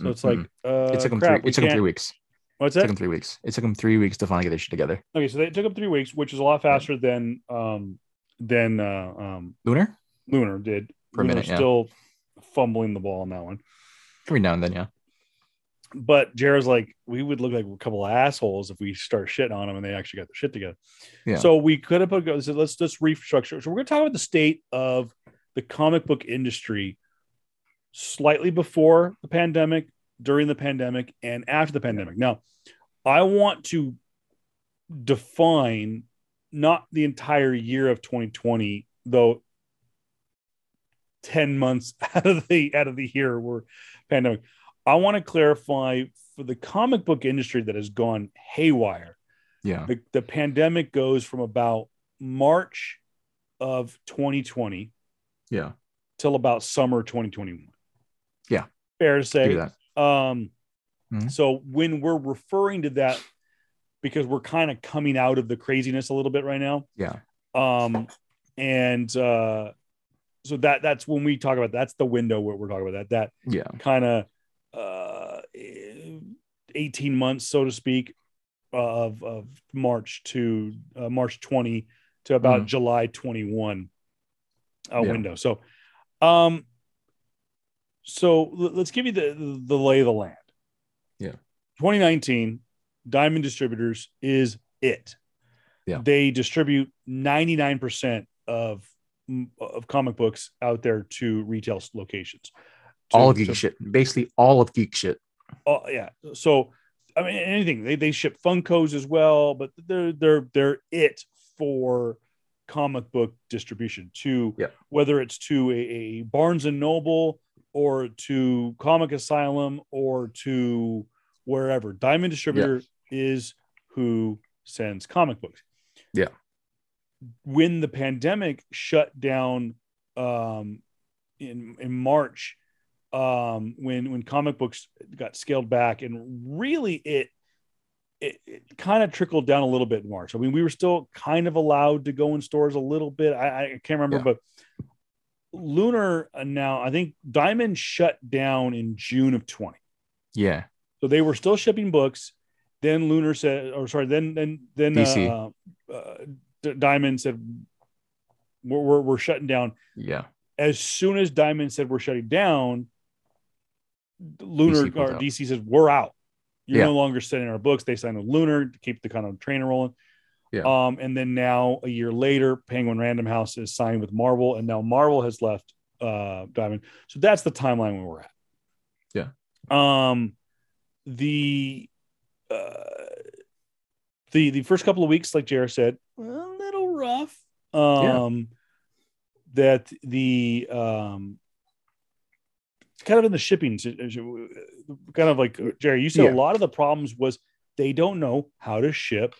So it's like, uh, it took them crap, three. It took them three weeks. What's It that? took them three weeks. It took them three weeks to finally get their shit together. Okay, so they took them three weeks, which is a lot faster than um than uh, um Lunar Lunar did. A Lunar minute, yeah. still fumbling the ball on that one. every now and then, yeah. but Jared's like, we would look like a couple of assholes if we start shitting on them and they actually got their shit together. Yeah. So we could have put go. So let's just restructure. So we're going to talk about the state of the comic book industry slightly before the pandemic, during the pandemic, and after the pandemic. Now, I want to define not the entire year of 2020, though 10 months out of the out of the year were pandemic. I want to clarify for the comic book industry that has gone haywire. Yeah. The, the pandemic goes from about March of 2020 Yeah. till about summer 2021. Yeah. Fair to say. Um, Mhm. So when we're referring to that, because we're kind of coming out of the craziness a little bit right now, Yeah. um, and uh, so that that's when we talk about that's the window where we're talking about that that Yeah. kind of uh, 18 months, so to speak, of, of March to uh, March 20 to about Mhm. July 21 uh, Yeah. window. So, um, so let's give you the, the, lay of the land. Yeah. 2019 Diamond Distributors is it. Yeah. They distribute 99% of of comic books out there to retail locations. To- all of geek to- shit. Basically, all of geek shit. Oh yeah. So I mean anything. They they ship Funkos as well, but they're they're they're it for comic book distribution to Yeah. whether it's to a, a Barnes and Noble or to Comic Asylum or to wherever. Diamond Distributor is who sends comic books. Yeah. When the pandemic shut down um in in March um when when comic books got scaled back and really it it, it kind of trickled down a little bit in March. I mean, we were still kind of allowed to go in stores a little bit. I, I can't remember, Yeah. but Lunar uh, now I think Diamond shut down in June of 20. Yeah. So they were still shipping books. Then Lunar said, or sorry, then then then DC. Uh, uh, D- Diamond said, we're, we're, we're shutting down Yeah. as soon as Diamond said we're shutting down, Lunar DC or out. DC says we're out. You're Yeah. no longer sending our books. They signed with Lunar to keep the kind of trainer rolling. Yeah. Um, and then now a year later, Penguin Random House is signed with Marvel, and now Marvel has left uh, Diamond. So that's the timeline we're at. Yeah. Um, the uh, the the first couple of weeks, like Jared said, a little rough. Um, that the um, kind of in the shipping, kind of like Jerry, you said Yeah. a lot of the problems was they don't know how to ship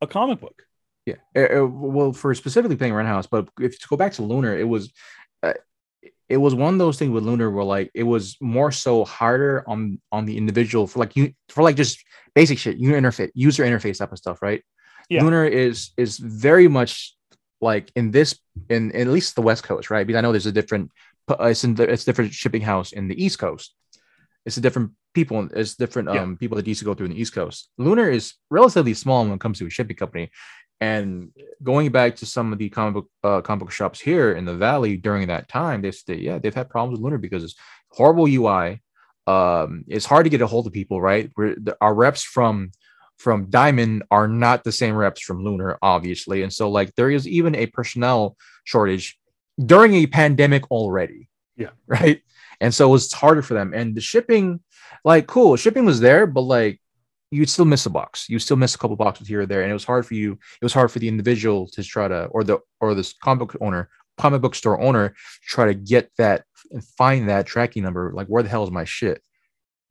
a comic book. Yeah. Uh, uh, well, for specifically Penguin Random House, but if to go back to Lunar, it was, uh, it was one of those things with Lunar where like it was more so harder on on the individual for like you for like just basic shit, user interface, user interface type of stuff, right? Yeah. Lunar is is very much like in this in, in at least the West Coast, right? Because I know there's a different uh, it's in the, it's different shipping house in the East Coast. It's a different people. It's different Yeah. um people that used to go through in the East Coast. Lunar is relatively small when it comes to a shipping company. And going back to some of the comic book uh, comic book shops here in the valley during that time, they say, yeah, they've had problems with Lunar because it's horrible UI. Um, it's hard to get a hold of people, right? We're, the, our reps from from Diamond are not the same reps from Lunar, obviously, and so like there is even a personnel shortage during a pandemic already. Yeah. Right. And so it was harder for them. And the shipping, like, cool, shipping was there, but like you'd still miss a box. You still miss a couple boxes here or there. And it was hard for you. It was hard for the individual to try to, or the, or this comic book owner, comic book store owner, to try to get that and find that tracking number. Like, where the hell is my shit?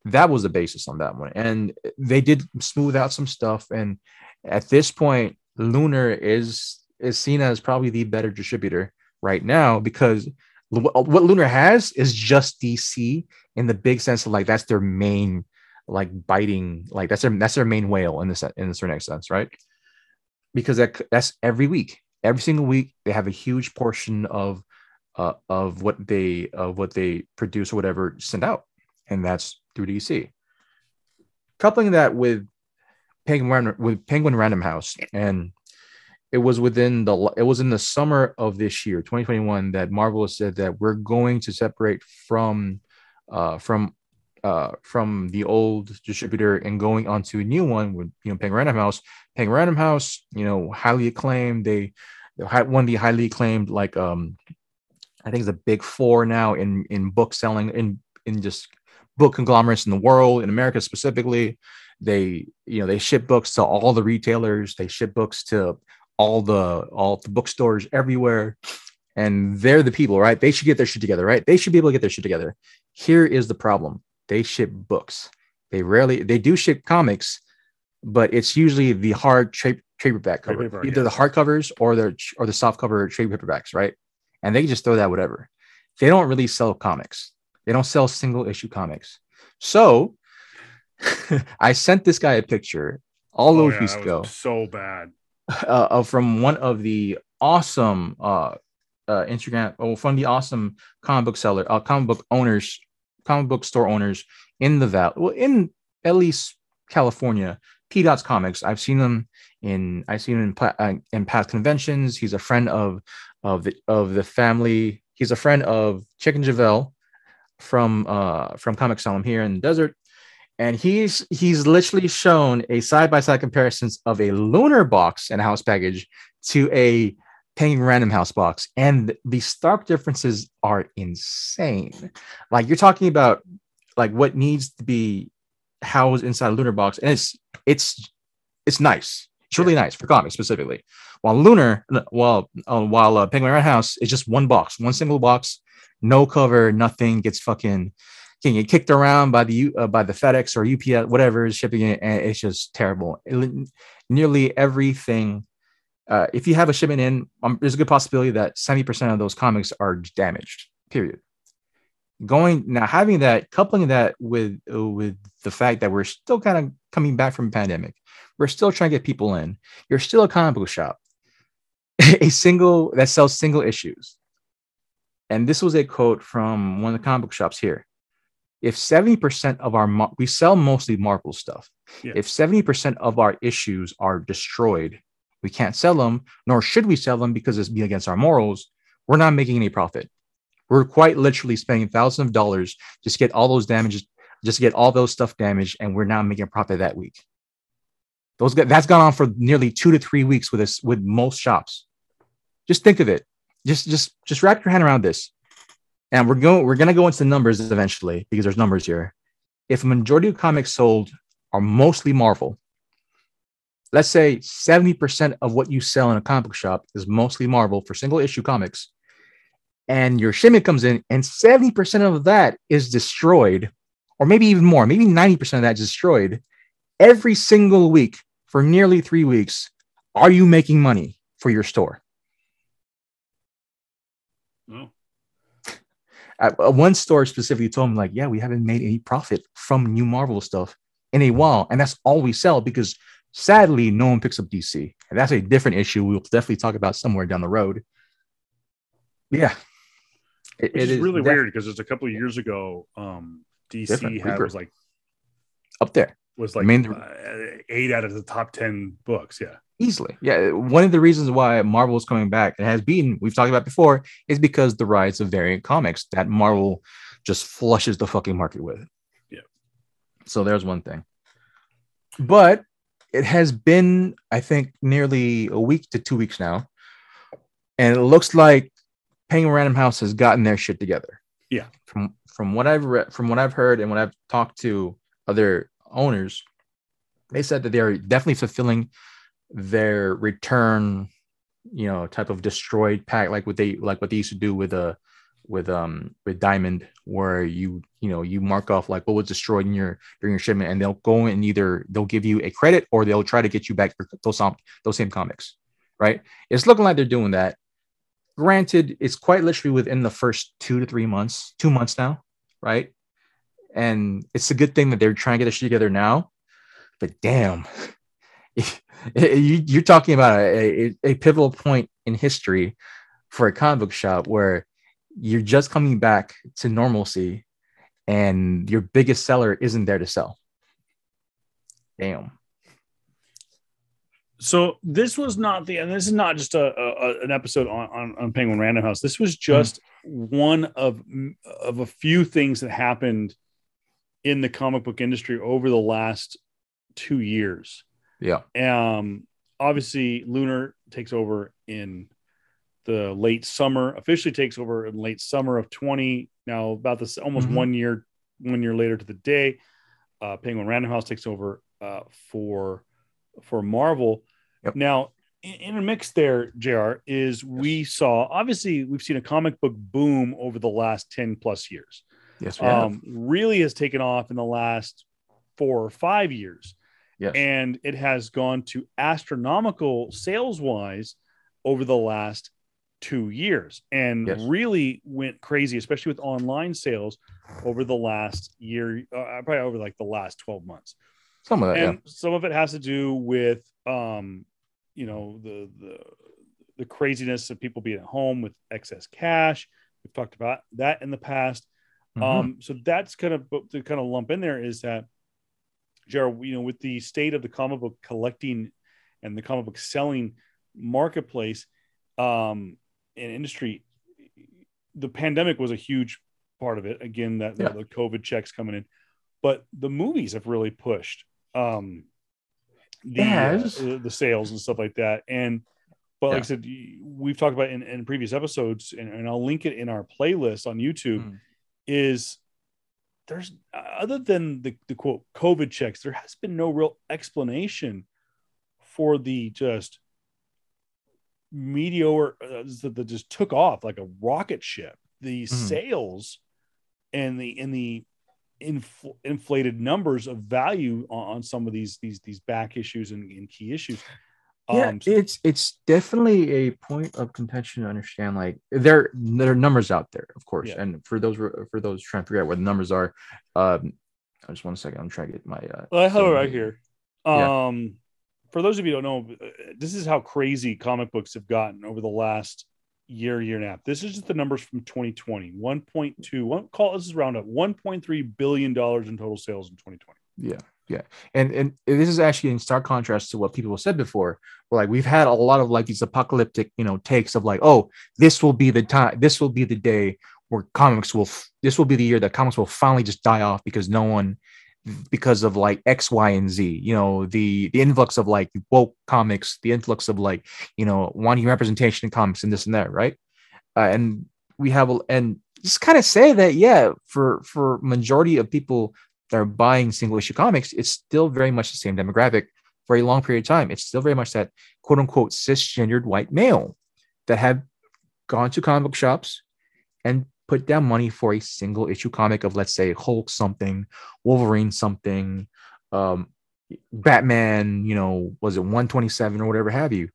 That was the basis on that one. And they did smooth out some stuff. And at this point, Lunar is is seen as probably the better distributor right now because what Lunar has is just DC in the big sense of like that's their main like biting like that's their that's their main whale in this in a certain sense, right? Because that that's every week, every single week they have a huge portion of uh, of what they of what they produce or whatever send out, and that's through DC. Coupling that with Penguin with Penguin Random House and it was within the it was in the summer of this year 2021 that marvel said that we're going to separate from uh from uh, from the old distributor and going onto a new one with you know Penguin Random House. Penguin Random House, you know, highly acclaimed. They one of the highly acclaimed like um I think it's a big four now in in book selling in in just book conglomerates in the world in America specifically. They you know they ship books to all the retailers. They ship books to all the all the bookstores everywhere and they're the people, right? They should get their shit together, right? They should be able to get their shit together. Here is the problem: they ship books. They rarely they do ship comics, but it's usually the hard trade paperback cover, paper, either yeah. the hardcovers or the or the soft cover trade paperbacks, right? And they just throw that whatever. They don't really sell comics. They don't sell single issue comics. So I sent this guy a picture all oh, those yeah, weeks ago. So bad. Uh, from one of the awesome uh, uh, Instagram, oh, from the awesome comic book seller, uh, comic book owners, comic book store owners in the valley, well, in at least California, P Dots Comics. I've seen them in, I've seen him in, uh, in past conventions. He's a friend of of the of the family. He's a friend of Chicken Javel from uh from Comic Asylum here in the desert. And he's he's literally shown a side by side comparisons of a lunar box and house package to a Penguin Random House box, and the stark differences are insane. Like you're talking about, like what needs to be housed inside a Lunar box, and it's it's it's nice. It's really yeah. nice for comics specifically. While Lunar, while uh, while uh, Penguin Random House is just one box, one single box, no cover, nothing gets fucking can get kicked around by the uh, by the FedEx or UPS, whatever is shipping it, and it's just terrible. It, nearly everything uh, if you have a shipment in, um, there's a good possibility that 70% of those comics are damaged, period. Going now, having that, coupling that with, uh, with the fact that we're still kind of coming back from pandemic, we're still trying to get people in. You're still a comic book shop, a single that sells single issues. And this was a quote from one of the comic book shops here. If 70% of our, we sell mostly Marvel stuff. Yeah. If 70% of our issues are destroyed we can't sell them, nor should we sell them because it's be against our morals. We're not making any profit. We're quite literally spending thousands of dollars just to get all those damages, just to get all those stuff damaged, and we're not making a profit that week. Those that's gone on for nearly two to three weeks with us with most shops. Just think of it. Just just just wrap your hand around this. And we're going we're gonna go into the numbers eventually because there's numbers here. If a majority of comics sold are mostly Marvel, let's say 70% of what you sell in a comic shop is mostly Marvel for single issue comics, and your shipment comes in, and 70% of that is destroyed, or maybe even more, maybe 90% of that is destroyed every single week for nearly three weeks. Are you making money for your store? No. Uh, one store specifically told me, like, yeah, we haven't made any profit from new Marvel stuff in a while, and that's all we sell because Sadly, no one picks up DC, and that's a different issue. We'll definitely talk about somewhere down the road. Yeah, it, it is really def- weird because it's a couple of years ago. Um, DC had, was like up there. Was like I mean, uh, eight out of the top ten books. Yeah, easily. Yeah, one of the reasons why Marvel is coming back and has been we've talked about before is because the rise of variant comics that Marvel just flushes the fucking market with. Yeah. So there's one thing. But it has been, I think, nearly a week to two weeks now, and it looks like Penguin Random House has gotten their shit together. Yeah. From from what I've read, from what I've heard, and when I've talked to other owners, they said that they are definitely fulfilling their return, you know, type of destroyed pack, like what they like what they used to do with a uh, with um with Diamond, where you you know you mark off like what was destroyed in your during your shipment, and they'll go and either they'll give you a credit or they'll try to get you back those those same comics, right? It's looking like they're doing that. Granted, it's quite literally within the first two to three months, two months now, right? And it's a good thing that they're trying to get this together now. But damn, you're talking about a, a, a pivotal point in history for a comic book shop where you're just coming back to normalcy and your biggest seller isn't there to sell. Damn. So this was not the, and this is not just a, a an episode on, on, on Penguin Random House. This was just mm. one of of a few things that happened in the comic book industry over the last two years. Yeah. Um, obviously, Lunar takes over in the late summer. Officially takes over in late summer of twenty. Now, about this almost Mhm. one year, one year later to the day, uh, Penguin Random House takes over uh, for for Marvel. Yep. Now, in, a mix there, Jr. is we saw obviously we've seen a comic book boom over the last ten plus years Yes, we have. um, really has taken off in the last four or five years. Yes. And it has gone to astronomical sales wise over the last two years and Yes. really went crazy, especially with online sales over the last year, uh, probably over like the last 12 months. Some of that, and some of it has to do with, um, you know, the, the, the craziness of people being at home with excess cash. We've talked about that in the past. yeah. Mhm. Um, so that's kind of to kind of lump in there is that, Jared, you know, with the state of the comic book collecting and the comic book selling marketplace um, and industry, the pandemic was a huge part of it. Again, that Yeah. the COVID checks coming in, but the movies have really pushed um, the Yes. uh, the sales and stuff like that. And but like I said, we've talked about in, in previous episodes, and, and I'll link it in our playlist on YouTube Mm. is there's other than the, the quote COVID checks, there has been no real explanation for the just meteor uh, that just took off like a rocket ship. The Mhm. sales and the in the infl- inflated numbers of value on, on some of these these these back issues and, and key issues. Yeah, Um, it's it's definitely a point of contention to understand. Like there there are numbers out there, of course, Yeah. and for those for those trying to figure out where the numbers are, um, I just one second. I'm trying to get my. Uh, Well, I have it right here. Yeah. Um, for those of you who don't know, uh, this is how crazy comic books have gotten over the last year, year and a half. This is just the numbers from 2020. 1.2, one call this is round up 1.3 billion dollars in total sales in 2020. Yeah, yeah, and and this is actually in stark contrast to what people said before. Where like we've had a lot of like these apocalyptic, you know, takes of like, oh, this will be the time, this will be the day where comics will, f- this will be the year that comics will finally just die off because no one, because of like X, Y, and Z. You know, the the influx of like woke comics, the influx of like you know wanting representation in comics and this and that, right? Uh, and we have and just kind of say that yeah, for for majority of people that are buying single issue comics, it's still very much the same demographic for a long period of time. It's still very much that quote unquote cisgendered white male that have gone to comic book shops and put down money for a single issue comic of, let's say, Hulk something, Wolverine something, um, Batman, you know, was it 127 or whatever have you.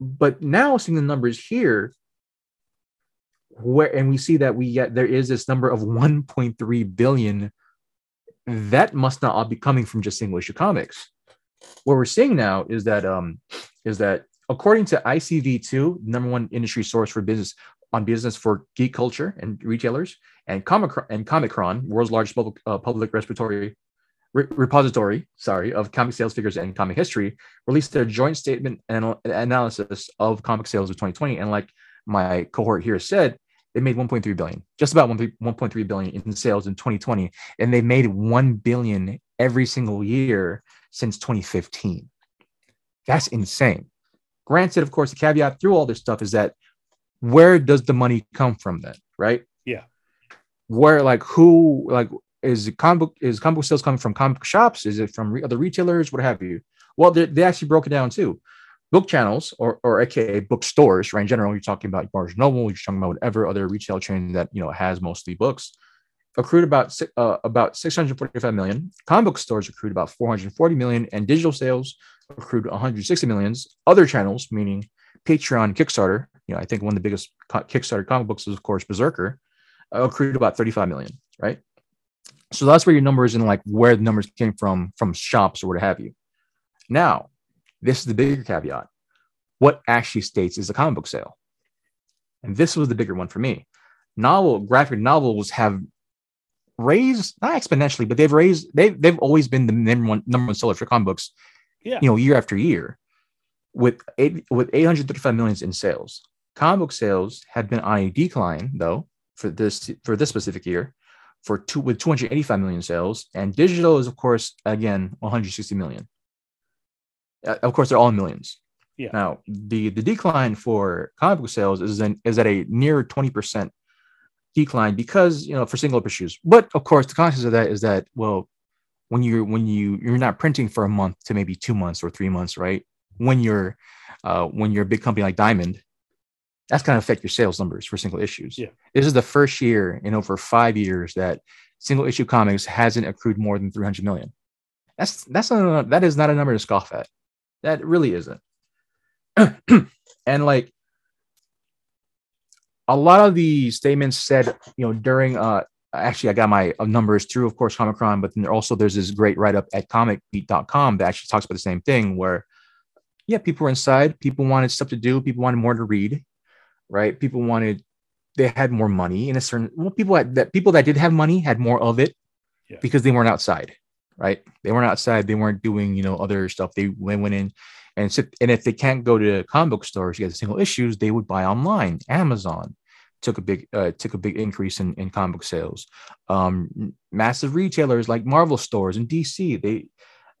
But now seeing the numbers here, where and we see that we get there is this number of 1.3 billion that must not all be coming from just single issue comics. What we're seeing now is that um is that according to ICV2, number one industry source for business on business for geek culture and retailers, and Comic and Comichron, world's largest public uh, public respiratory re- repository, sorry, of comic sales figures and comic history, released their joint statement and analysis of comic sales of 2020. And like my cohort here said, they made 1.3 billion, just about 1.3 billion in sales in 2020, and they made 1 billion every single year since 2015. That's insane. Granted, of course, the caveat through all this stuff is that where does the money come from then, right? Yeah. Where like who like is it comic book is comic book sales coming from comic book shops? Is it from re- other retailers? What have you? Well, they, they actually broke it down too. Book channels or or aka bookstores, right? In general, you're talking about Barnes Noble, you're talking about whatever other retail chain that you know has mostly books. Accrued about uh, about 645 million. Comic book stores accrued about 440 million, and digital sales accrued 160 millions. Other channels, meaning Patreon, Kickstarter, you know, I think one of the biggest Kickstarter comic books is, of course, Berserker, uh, accrued about 35 million, right? So that's where your numbers and like where the numbers came from, from shops or what have you. Now, this is the bigger caveat. What actually states is a comic book sale? And this was the bigger one for me. Novel, graphic novels have raised, not exponentially, but they've raised, they've, they've always been the number one, number one seller for comic books, Yeah. you know, year after year with eight, with 835 millions in sales. Comic book sales have been on a decline though for this for this specific year, for two with 285 million sales, and digital is of course again 160 million. Uh, of course, they're all millions. Yeah. Now the the decline for comic book sales is in, is at a near 20 percent decline because you know for single issues. But of course, the consequence of that is that well, when you're when you you're not printing for a month to maybe two months or three months, right? When you're uh, when you're a big company like Diamond, that's going to affect your sales numbers for single issues. Yeah. This is the first year in over five years that single issue comics hasn't accrued more than 300 million. That's that's not that is not a number to scoff at. That really isn't. and like a lot of the statements said, you know, during uh actually I got my uh, numbers through, of course, Comic Con, but then also there's this great write-up at comicbeat.com that actually talks about the same thing where yeah, people were inside, people wanted stuff to do, people wanted more to read, right? People wanted they had more money in a certain well, people had, that people that did have money had more of it Yeah. because they weren't outside, right? They weren't outside, they weren't doing, you know, other stuff. They, they went in and sit, and if they can't go to comic book stores to get the single issues, they would buy online. Amazon took a big uh, took a big increase in, in comic book sales. Um, massive retailers like Marvel stores in DC, they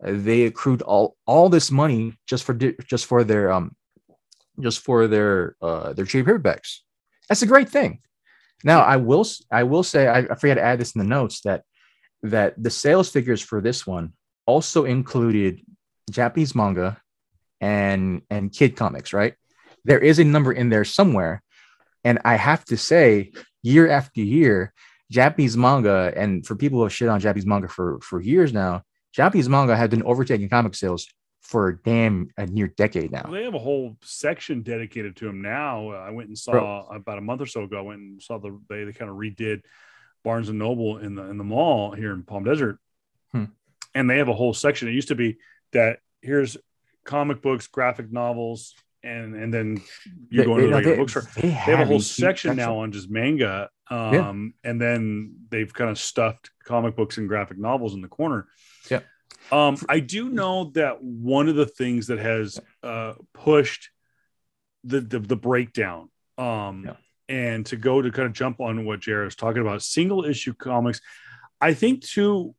they accrued all all this money just for just for their um just for their uh their trade paperbacks. That's a great thing. Now I will I will say I, I forgot to add this in the notes that that the sales figures for this one also included Japanese manga and and kid comics, right? There is a number in there somewhere, and I have to say, year after year, Japanese manga and for people who have shit on Japanese manga for for years now, Japanese manga have been overtaking comic sales for damn a near decade now. They have a whole section dedicated to them now. I went and saw Bro. about a month or so ago. I went and saw the they, they kind of redid Barnes and Noble in the in the mall here in Palm Desert, Hmm. and they have a whole section. It used to be that here's comic books, graphic novels, and and then you They- go into they- the regular they- bookstore. They They have a whole huge section now on just manga, um, and then they've kind of stuffed comic books and graphic novels in the corner. Yeah. Um, I do know that one of the things that has uh, pushed the, the the breakdown, um, Yeah. And to go to kind of jump on what Jared is talking about, single issue comics. I think to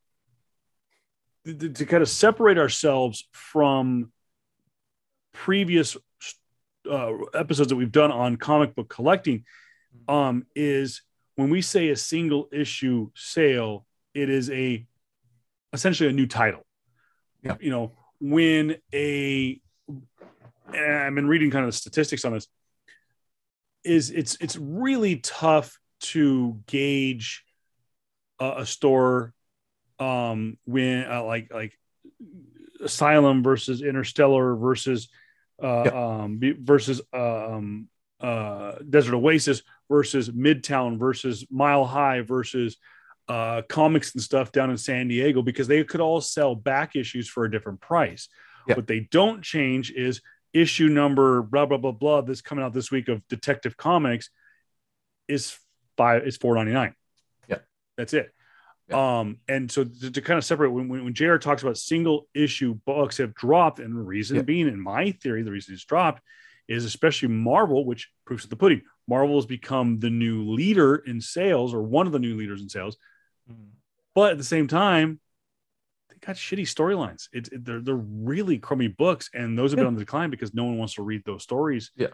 to, kind of separate ourselves from previous uh, episodes that we've done on comic book collecting um, is when we say a single issue sale, it is a essentially a new title. Yeah. You know, when a and I've been reading kind of the statistics on this, is it's it's really tough to gauge a, a store um when uh, like like asylum versus interstellar versus uh um be- versus um uh desert oasis versus midtown versus mile high versus uh comics and stuff down in san diego because they could all sell back issues for a different price Yeah. what they don't change is issue number blah blah blah blah that's coming out this week of detective comics is five is 499 Yeah. that's it. Um and so to, to kind of separate when, when, when jr talks about single issue books have dropped and the reason Yeah. being in my theory the reason it's dropped is especially marvel which proves of the pudding marvel has become the new leader in sales or one of the new leaders in sales. But at the same time they got shitty storylines it's it, they're, they're really crummy books and those have been on the decline because no one wants to read those stories Yeah.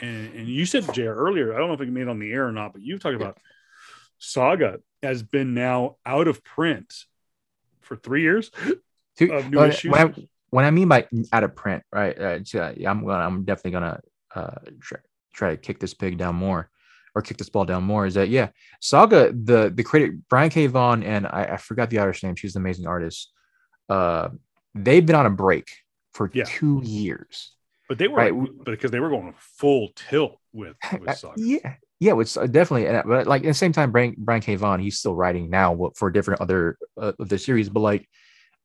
and, and you said jr earlier i don't know if it made it on the air or not but you've talked Yeah. about saga has been now out of print for three years Two- of new when, issues? when I, when I mean by out of print, right? Uh, yeah, I'm gonna, I'm definitely gonna uh, try, try to kick this pig down more, or kick this ball down more. Is that yeah? Saga, the the creator Brian K. Vaughan and I, I forgot the artist's name. She's an amazing artist. Uh, they've been on a break for Yeah. two years. but they were Right. but because they were going full tilt with, with saga yeah, yeah, it's uh, definitely. uh, But like at the same time, Brian Brian K. Vaughan, he's still writing now for different other uh, of the series. But like,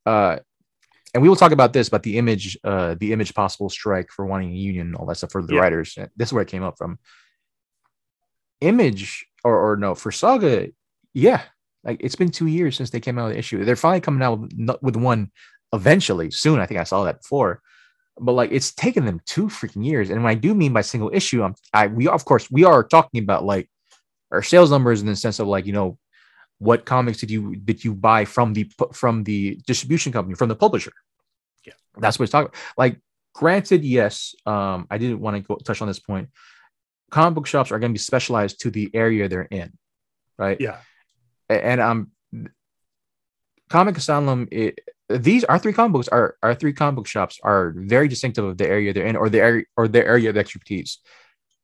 uh, and we will talk about this about the image, uh, the image possible strike for wanting a union, all that stuff for the Yeah. writers. This is where it came up from. Image or or no for Saga, yeah, like it's been two years since they came out with the issue. They're finally coming out with, with one eventually soon. I think I saw that before but like it's taken them two freaking years. And when I do mean by single issue, I'm I we of course we are talking about like our sales numbers in the sense of like you know what comics did you did you buy from the from the distribution company from the publisher Yeah. that's what it's talking about. like granted yes um i didn't want to go touch on this point comic book shops are going to be specialized to the area they're in right? Yeah. And um comic asylum it, these our three comic books are our three comic book shops are very distinctive of the area they're in or the area or their area of expertise.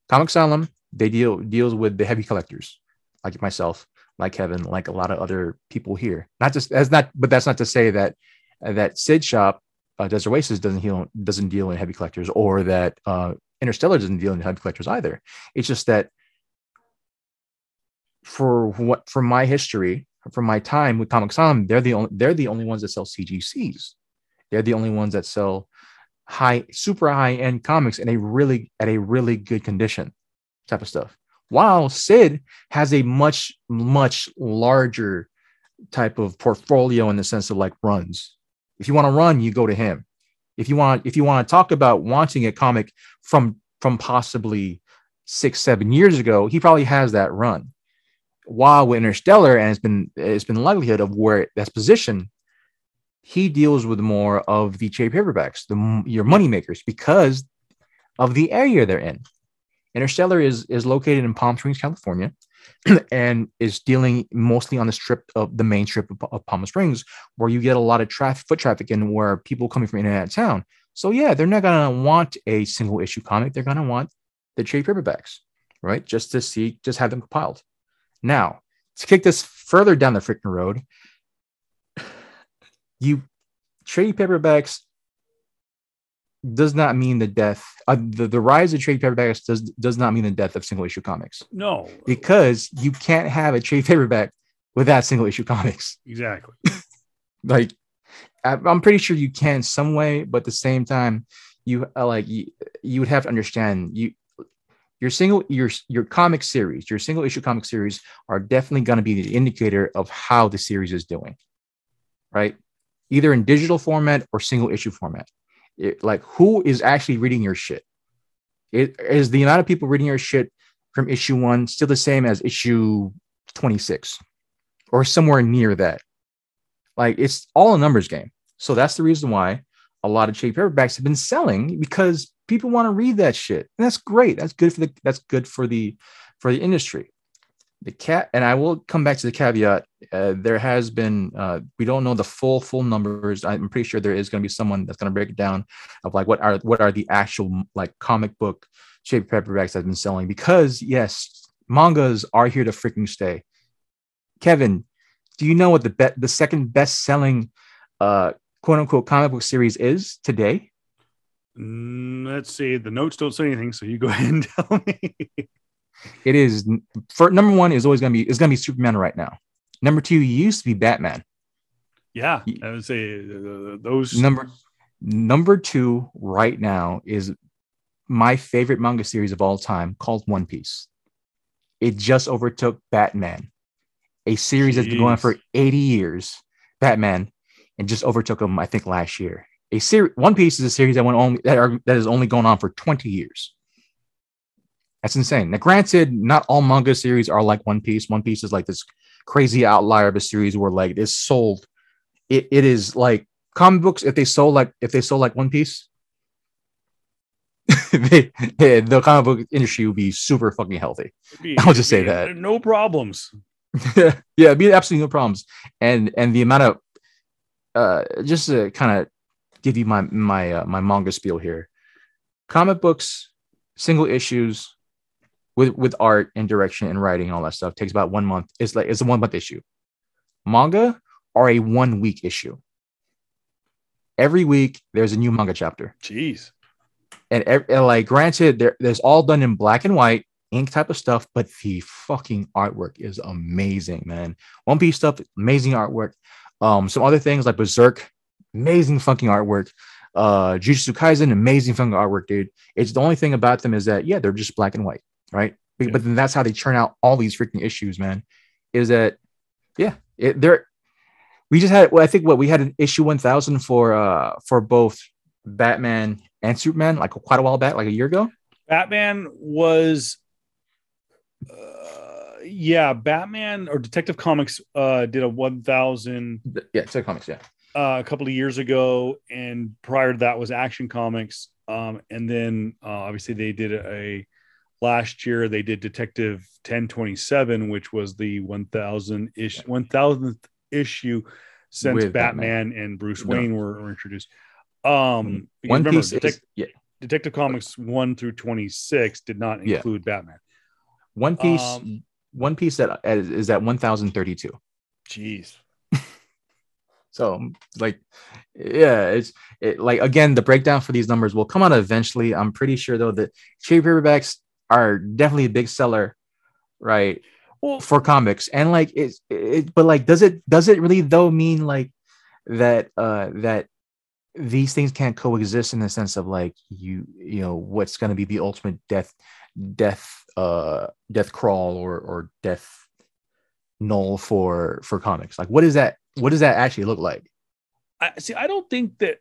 Comic asylum they deal deals with the heavy collectors like myself like kevin like a lot of other people here. Not just as not but that's not to say that that sid shop uh, desert oasis doesn't deal doesn't deal in heavy collectors or that uh interstellar doesn't deal in heavy collectors either it's just that for what from my history from my time with Comic Asylum, they're the only they're the only ones that sell CGCs. They're the only ones that sell high, super high end comics in a really at a really good condition, type of stuff. While Sid has a much much larger type of portfolio in the sense of like runs. If you want to run, you go to him. If you want if you want to talk about wanting a comic from from possibly six seven years ago, he probably has that run while with Interstellar, and it's been it's been likelihood of where that's positioned, he deals with more of the trade paperbacks, the your money makers, because of the area they're in. Interstellar is is located in Palm Springs, California, and is dealing mostly on the strip of the main strip of, of Palm Springs, where you get a lot of traffic, foot traffic, and where people coming from in and out of town. So yeah, they're not gonna want a single issue comic. They're gonna want the trade paperbacks, right? Just to see, just have them compiled. Now, to kick this further down the freaking road, you trade paperbacks does not mean the death. Uh, the, the rise of trade paperbacks does does not mean the death of single issue comics No. because you can't have a trade paperback without single issue comics. Exactly. Like, I- I'm pretty sure you can some way, but at the same time, you uh, like you, you would have to understand you your single your your comic series, your single issue comic series are definitely going to be the indicator of how the series is doing, right? Either in digital format or single issue format. It, like, who is actually reading your shit? It, is the amount of people reading your shit from issue one still the same as issue 26 or somewhere near that? Like, it's all a numbers game. So that's the reason why a lot of cheap paperbacks have been selling because people want to read that shit. And that's great. That's good for the that's good for the for the industry. The cat and I will come back to the caveat. Uh, there has been uh, we don't know the full full numbers. I'm pretty sure there is going to be someone that's going to break it down of like what are what are the actual like comic book trade paperbacks that's been selling because yes, mangas are here to freaking stay. Kevin, do you know what the be- the second best selling uh quote unquote comic book series is today? Mm, let's see. The notes don't say anything, so you go ahead and tell me. It is for number one is always gonna be is gonna be Superman right now. Number two used to be Batman. yeah, I would say uh, those. Number number two right now is my favorite manga series of all time called One Piece. It just overtook Batman, a series that's been going on for 80 years. Batman, and just overtook him, I think, last year. A series One Piece is a series that went only that are that is only going on for 20 years. That's insane. Now, granted, not all manga series are like One Piece. One Piece is like this crazy outlier of a series where like it's sold. It, it is like comic books. If they sold like if they sold like One Piece, they, they- the comic book industry would be super fucking healthy. Be- I'll just say that. No problems. yeah, it'd be absolutely no problems. And and the amount of uh just to kind of give you my my uh, my manga spiel here. Comic books, single issues with with art and direction and writing and all that stuff takes about one month. It's like it's a one month issue. Manga are a one week issue. Every week there's a new manga chapter Jeez. and, and like granted there, there's all done in black and white ink type of stuff but the fucking artwork is amazing man one piece stuff amazing artwork um some other things like berserk amazing fucking artwork uh jujutsu kaisen amazing fucking artwork dude it's the only thing about them is that yeah they're just black and white right but, Yeah. but then that's how they churn out all these freaking issues man is that yeah it, they're we just had well, i think what we had an issue 1000 for uh for both batman and superman like quite a while back like a year ago Batman was. Uh, yeah, Batman or Detective Comics uh, did a 1000 yeah, it's a comics. Yeah, uh, a couple of years ago, and prior to that was Action Comics. Um, and then uh, obviously they did a last year they did Detective 1027, which was the 1000 ish 1000th issue since Batman, Batman. and Bruce No. Wayne were, were introduced. Um, One remember, Piece Detec- is yeah. Detective Comics 1 through 26 did not Yeah. include Batman. One Piece. Um, one Piece that is, is at one thousand thirty-two. Jeez. So like, yeah, it's it, like again the breakdown for these numbers will come out eventually. I'm pretty sure though that trade paperbacks are definitely a big seller, right? Well, for comics and like it's it but like does it does it really though mean like that uh that these things can't coexist in the sense of like you you know what's going to be the ultimate death death uh death crawl or or death null for for comics like what is that what does that actually look like I see. I don't think that.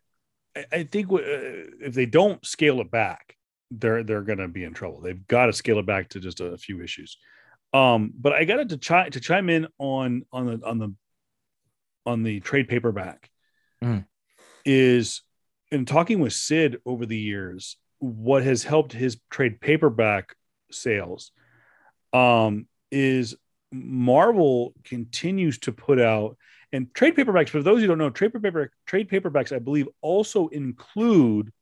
I, I think uh, if they don't scale it back, they're they're going to be in trouble. They've got to scale it back to just a, few issues. Um, but I got to chi- to chime in on on the on the on the trade paperback Mm. is in talking with Sid over the years. What has helped his trade paperback sales um, is Marvel continues to put out and trade paperbacks. For those who don't know, trade paper trade paperbacks, I believe, also include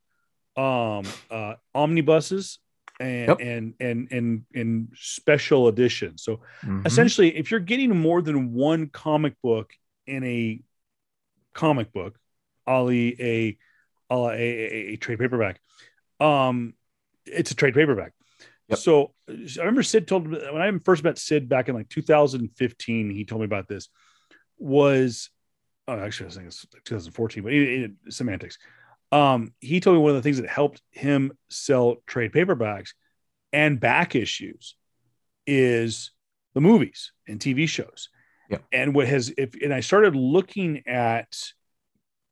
um, uh, omnibuses and Yep. and and and and special editions. So Mhm. essentially, if you're getting more than one comic book in a comic book, Ali a a, a, a, a trade paperback, um, it's a trade paperback. Yep. So I remember Sid told me when I first met Sid back in like 2015, he told me about this. Was oh, actually I think it's 2014, but it, it, semantics. Um, he told me one of the things that helped him sell trade paperbacks and back issues is the movies and TV shows. Yeah. And what has if and I started looking at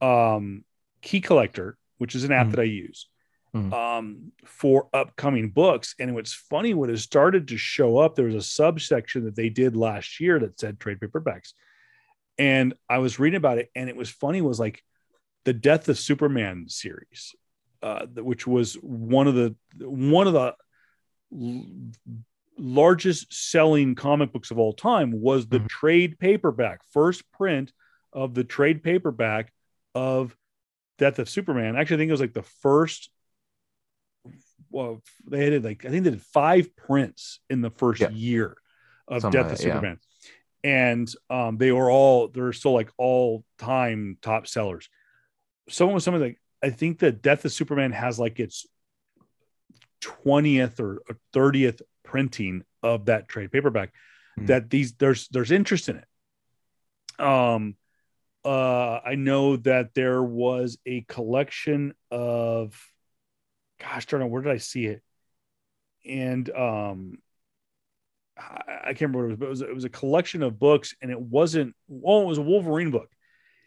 um Key Collector, which is an app Mhm. that I use Mhm. um for upcoming books. And what's funny, what has started to show up, there was a subsection that they did last year that said trade paperbacks. And I was reading about it, and it was funny, was like the Death of Superman series, uh, which was one of the one of the l- largest selling comic books of all time was the Mhm. trade paperback first print of the trade paperback of death of superman actually i think it was like the first well they did like i think they did five prints in the first Yeah. year of Something death of that, yeah. superman and um, they were all they're still like all time top sellers someone was something like i think that death of superman has like its 20th or 30th printing of that trade paperback Hmm. that these there's there's interest in it. Um uh i know that there was a collection of gosh darn it where did i see it? And um i, I can't remember what it was but it was, it was a collection of books and it wasn't well it was a wolverine book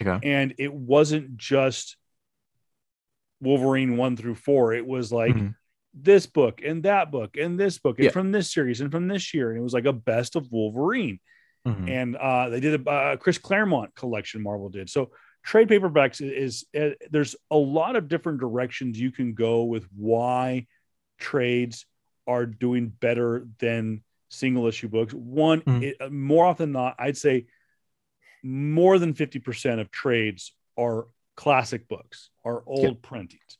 Okay. and it wasn't just wolverine one through four it was like Mhm. this book and that book and this book and Yeah. from this series and from this year and it was like a best of wolverine Mhm. and uh, they did a uh, Chris Claremont collection. Marvel did so. Trade paperbacks is, is uh, there's a lot of different directions you can go with why trades are doing better than single issue books. One, Mhm. it, uh, more often than not, I'd say more than fifty percent of trades are classic books, are old printings,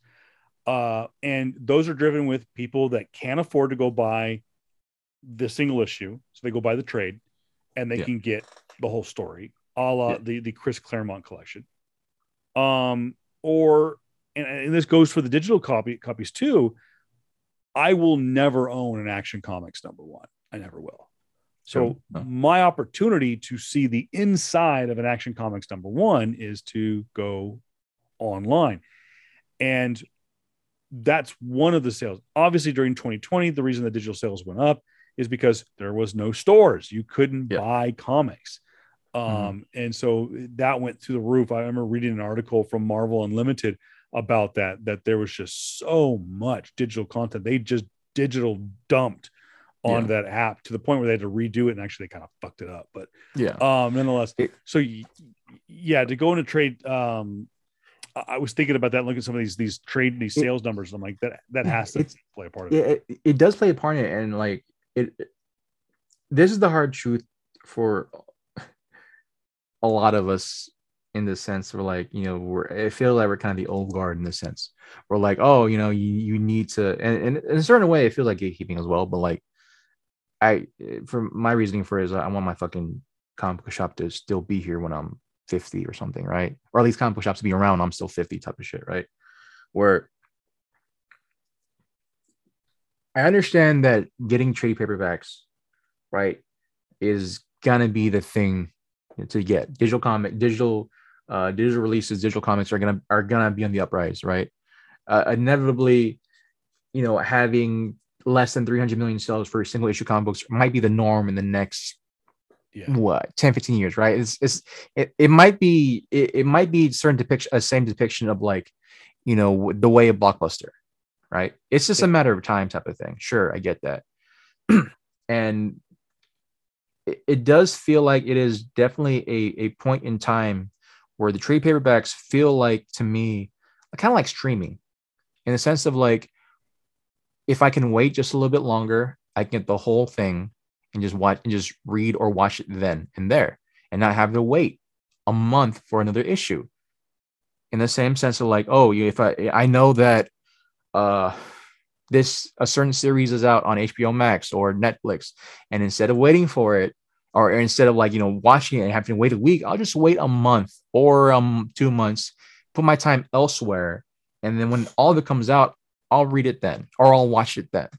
uh, and those are driven with people that can't afford to go buy the single issue, so they go buy the trade and they Yeah. can get the whole story, a la Yeah. the the Chris Claremont collection. Um, or and, and this goes for the digital copy copies too. I will never own an Action Comics number one. I never will. So. No. my opportunity to see the inside of an Action Comics number one is to go online, and that's one of the sales. Obviously, during 2020, the reason the digital sales went up is because there was no stores. You couldn't Yeah. buy comics. Um, Mhm. and so that went through the roof. I remember reading an article from Marvel Unlimited about that, that there was just so much digital content. They just digital dumped on that app to the point where they had to redo it and actually they kind of fucked it up. But Yeah. um, nonetheless, so yeah, to go into trade, um, I I was thinking about that. Look at some of these these trade these It- sales numbers. I'm like that that has to play a part of it. yeah, it, it does play a part in it, and like it. This is the hard truth for a lot of us in the sense we're like you know we're I feel like we're kind of the old guard in the sense we're like oh you know you you need to and, and in a certain way it feels like gatekeeping as well but like I for my reasoning for it is I want my fucking comic book shop to still be here when I'm 50 or something right or at least comic book shops to be around I'm still 50 type of shit right where I understand that getting trade paperbacks, right, is gonna be the thing to get. Digital comic, digital, uh, digital releases, digital comics are gonna are gonna be on the uprise, right? Uh, inevitably, you know, having less than 300 million sales for a single issue comic books might be the norm in the next Yeah. what 10 15 years right? It's, it's it, it might be it, it might be certain depiction a same depiction of like you know the way of blockbuster right? It's just a matter of time type of thing. Sure i get that. And it, it does feel like it is definitely a, a point in time where the trade paperbacks feel like to me kind of like streaming in the sense of like if i can wait just a little bit longer i can get the whole thing and just watch and just read or watch it then and there and not have to wait a month for another issue. In the same sense of like oh if i i know that uh this a certain series is out on hbo max or netflix and instead of waiting for it or instead of like you know watching it and having to wait a week i'll just wait a month or um two months put my time elsewhere. And then when all of it comes out i'll read it then or i'll watch it then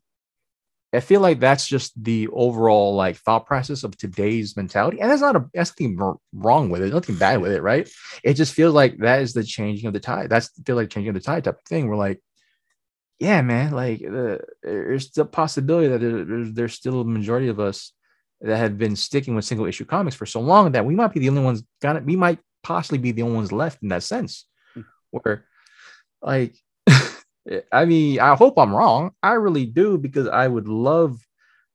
I feel like that's just the overall like thought process of today's mentality, and that's not a that's nothing wrong with it, nothing bad with it, right? It just feels like that is the changing of the tide. That's feel like changing of the tide type of thing. We're like, yeah, man, like uh, there's the possibility that there, there's there's still a majority of us that have been sticking with single issue comics for so long that we might be the only ones got it. We might possibly be the only ones left in that sense, where like I mean, I hope I'm wrong. I really do because I would love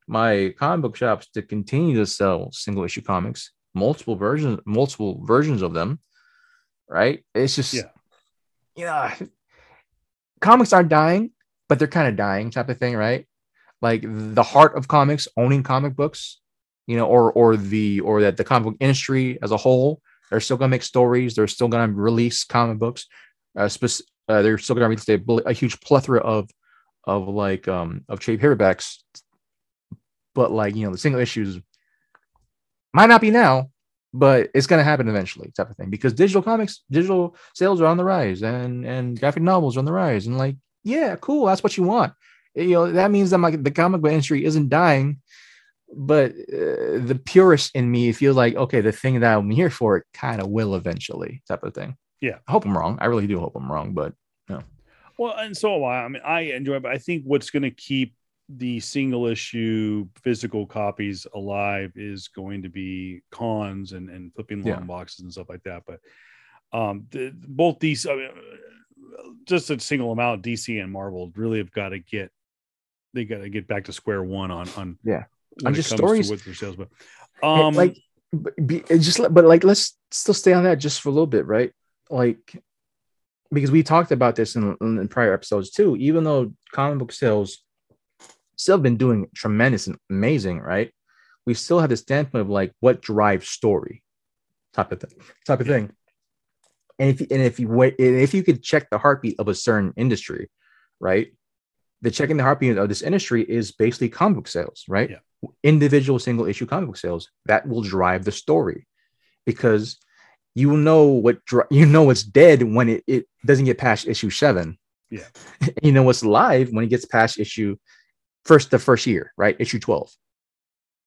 my comic book shops to continue to sell single issue comics, multiple versions, multiple versions of them. Right? It's just, Yeah. yeah, comics are dying, but they're kind of dying, type of thing, right? Like the heart of comics, owning comic books, you know, or or the or that the comic book industry as a whole, they're still gonna make stories. They're still gonna release comic books. Uh, spec- uh, they're still gonna release a, a huge plethora of of like um of trade paperbacks. But like you know, the single issues might not be now, but it's gonna happen eventually, type of thing. Because digital comics, digital sales are on the rise, and and graphic novels are on the rise, and like yeah, cool, that's what you want. You know that means that like the comic book industry isn't dying, but uh, the purist in me feels like okay, the thing that I'm here for kind of will eventually, type of thing. Yeah. I hope I'm wrong. I really do hope I'm wrong, but no. Well, and so am I. I mean, I enjoy it, but I think what's going to keep the single issue physical copies alive is going to be cons and, and flipping long Yeah. boxes and stuff like that. But um, the, both these, I mean, just a single amount, DC and Marvel really have got to get, they got to get back to square one on, on, Yeah. On it just stories- to what their sales. But, um, like but be, just but like let's still stay on that just for a little bit right like because we talked about this in, in prior episodes too even though comic book sales still have been doing tremendous and amazing right? We still have the standpoint of like what drives story type of thing type of thing. And if and if you wait if you could check the heartbeat of a certain industry right? The checking the heartbeat of this industry is basically comic book sales right? Yeah. individual single issue comic book sales that will drive the story because you know what you know what's dead when it, it doesn't get past issue seven. Yeah. you know what's live when it gets past issue first the first year right? Issue 12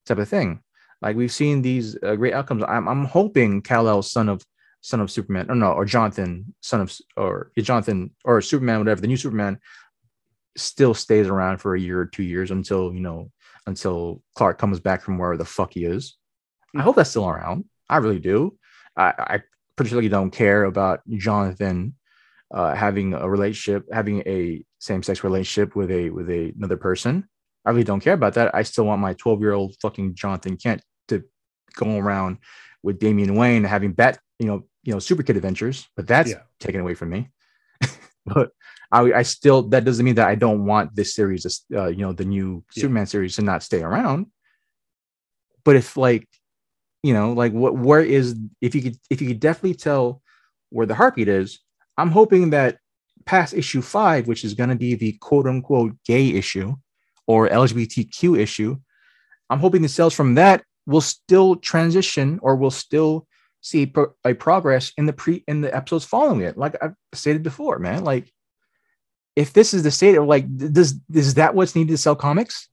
type of thing. Like we've seen these uh, great outcomes. I'm, I'm hoping kal-el son of son of superman or no or jonathan son of or jonathan or superman whatever the new superman still stays around for a year or two years until you know until clark comes back from wherever the fuck he is. I hope that's still around. I really do i, I particularly don't care about jonathan uh, having a relationship having a same-sex relationship with a with a, another person I really don't care about that. I still want my 12 year old fucking Jonathan Kent to go around with Damian Wayne having bat, you know, you know, super kid adventures, but that's Yeah. taken away from me. but I, I still that doesn't mean that I don't want this series, uh, you know, the new Yeah. Superman series to not stay around. But if like, you know, like what where is if you could if you could definitely tell where the heartbeat is, I'm hoping that past issue five, which is going to be the quote unquote gay issue or LGBTQ issue, I'm hoping the sales from that will still transition or will still see pro- a progress in the pre in the episodes following it. Like I've stated before, man. Like if this is the state of like, does is that what's needed to sell comics?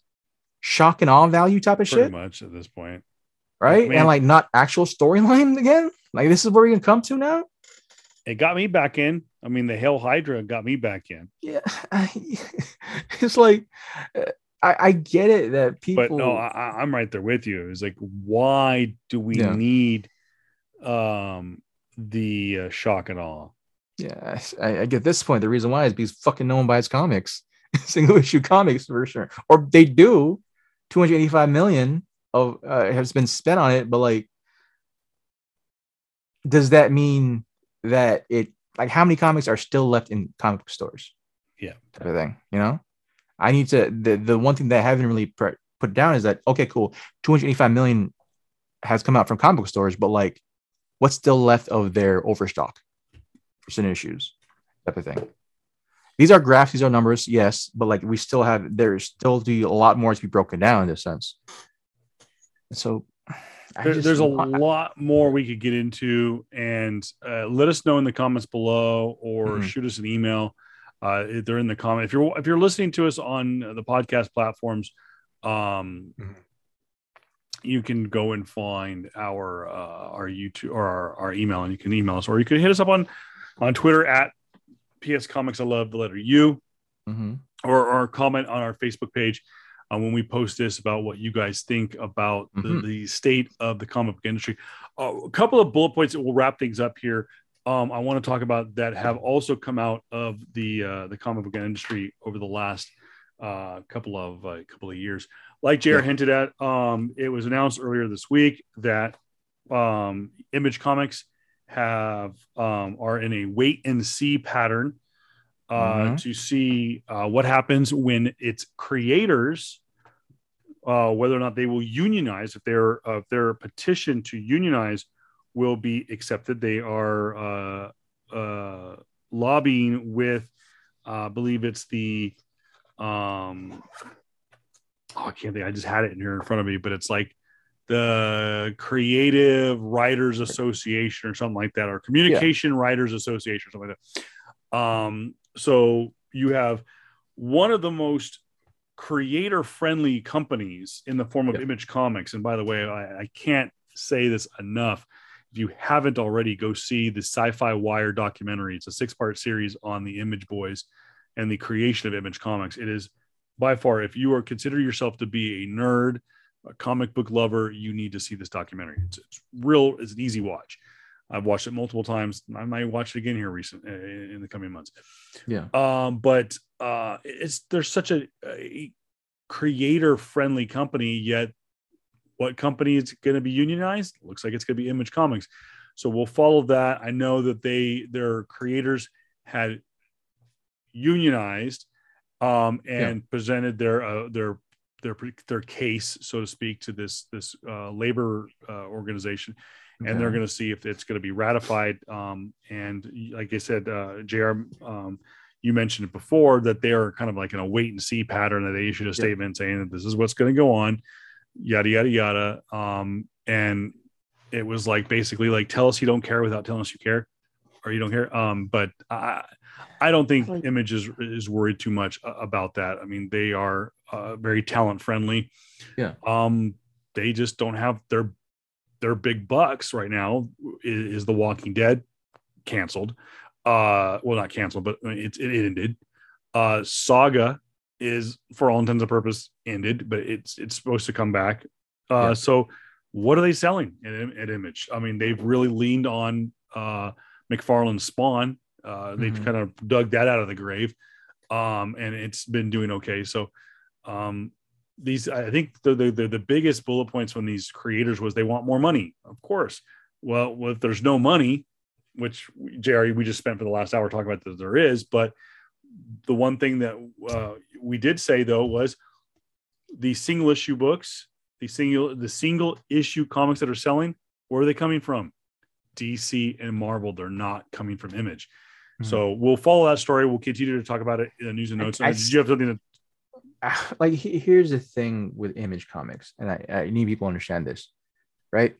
Shock and awe value type of Pretty shit, much at this point. Right? And like not actual storyline again. Like this is where we can come to now. It got me back in. I mean, the Hail Hydra got me back in. Yeah, I, it's like I, I get it that people. But no, I, I'm right there with you. It's like, why do we Yeah. need um the uh, shock and awe? Yeah, I, I get this point. The reason why is because fucking no one buys comics, single issue comics for sure, or they do. Two hundred eighty-five million of uh, has been spent on it, but like, does that mean that it like how many comics are still left in comic book stores? Yeah. type of thing. You know, I need to. The the one thing that I haven't really put put down is that okay, cool, two hundred eighty-five million has come out from comic book stores, but like, what's still left of their overstock? percent issues type of thing. These are graphs, these are numbers, yes, but like we still have there's still do a lot more to be broken down in this sense. So There- there's a lot more we could get into, and uh, let us know in the comments below, or Mhm. shoot us an email. Uh, they're in the comment. If you're if you're listening to us on the podcast platforms, um, Mhm. you can go and find our uh, our YouTube or our, our email, and you can email us, or you can hit us up on on Twitter at PS Comics. I love the letter U Mhm. or, or comment on our Facebook page uh, when we post this about what you guys think about the, Mhm. the state of the comic book industry. Uh, a couple of bullet points that will wrap things up here. Um, I want to talk about that have also come out of the uh, the comic book industry over the last uh, couple of uh, couple of years. Like JR Yeah. hinted at, um, it was announced earlier this week that um, Image Comics have um, are in a wait and see pattern uh, Mhm. to see uh, what happens when its creators, uh, whether or not they will unionize, if their uh, if their petition to unionize will be accepted. They are uh, uh, lobbying with, uh, I believe it's the, um, oh, I can't think. I just had it in here in front of me, but it's like the Creative Writers Association or something like that, or Communication Writers Association or something like that. Um, so you have one of the most creator friendly companies in the form of image comics. And by the way I, I can't say this enough. If you haven't already go see the sci-fi wire documentary. It's a six part series on the image boys and the creation of image comics. It is by far if you are consider yourself to be a nerd a comic book lover you need to see this documentary. It's, it's real it's an easy watch i've watched it multiple times. I might watch it again here recent in the coming months. Yeah. um but uh it's there's such a, a creator friendly company yet what company is going to be unionized? Looks like it's going to be image comics. So we'll follow that. I know that they their creators had unionized um and presented their uh, their their their case so to speak to this this uh, labor uh, organization and they're going to see if it's going to be ratified. Um, and like I said, uh, Jr. Um, you mentioned it before that they are kind of like in a wait and see pattern. That they issued a statement saying that this is what's going to go on, yada yada yada. Um, and it was like basically like tell us you don't care without telling us you care, or you don't care. Um, but I, I don't think Like- Image is is worried too much about that. I mean, they are uh, very talent friendly. Yeah. Um, they just don't have their their big bucks right now is, is The Walking Dead canceled. Uh, well, not canceled, but it, it ended. Uh, Saga is, for all intents and purposes, ended, but it's it's supposed to come back. Uh, Yeah. So, what are they selling at, at Image? I mean, they've really leaned on uh, McFarlane's Spawn. Uh, they've Mhm. kind of dug that out of the grave, um, and it's been doing okay. So, um, these I think the, the the biggest bullet points from these creators was they want more money. Of course. Well, if there's no money, which Jerry we just spent for the last hour talking about that there is, but the one thing that uh, we did say though was the single issue books, the single the single issue comics that are selling, where are they coming from? DC and Marvel. They're not coming from Image. Mm-hmm. So we'll follow that story. We'll continue to talk about it in the news and notes. I, I, Did you have something to like here's the thing with image comics and I, I, need people to understand this right?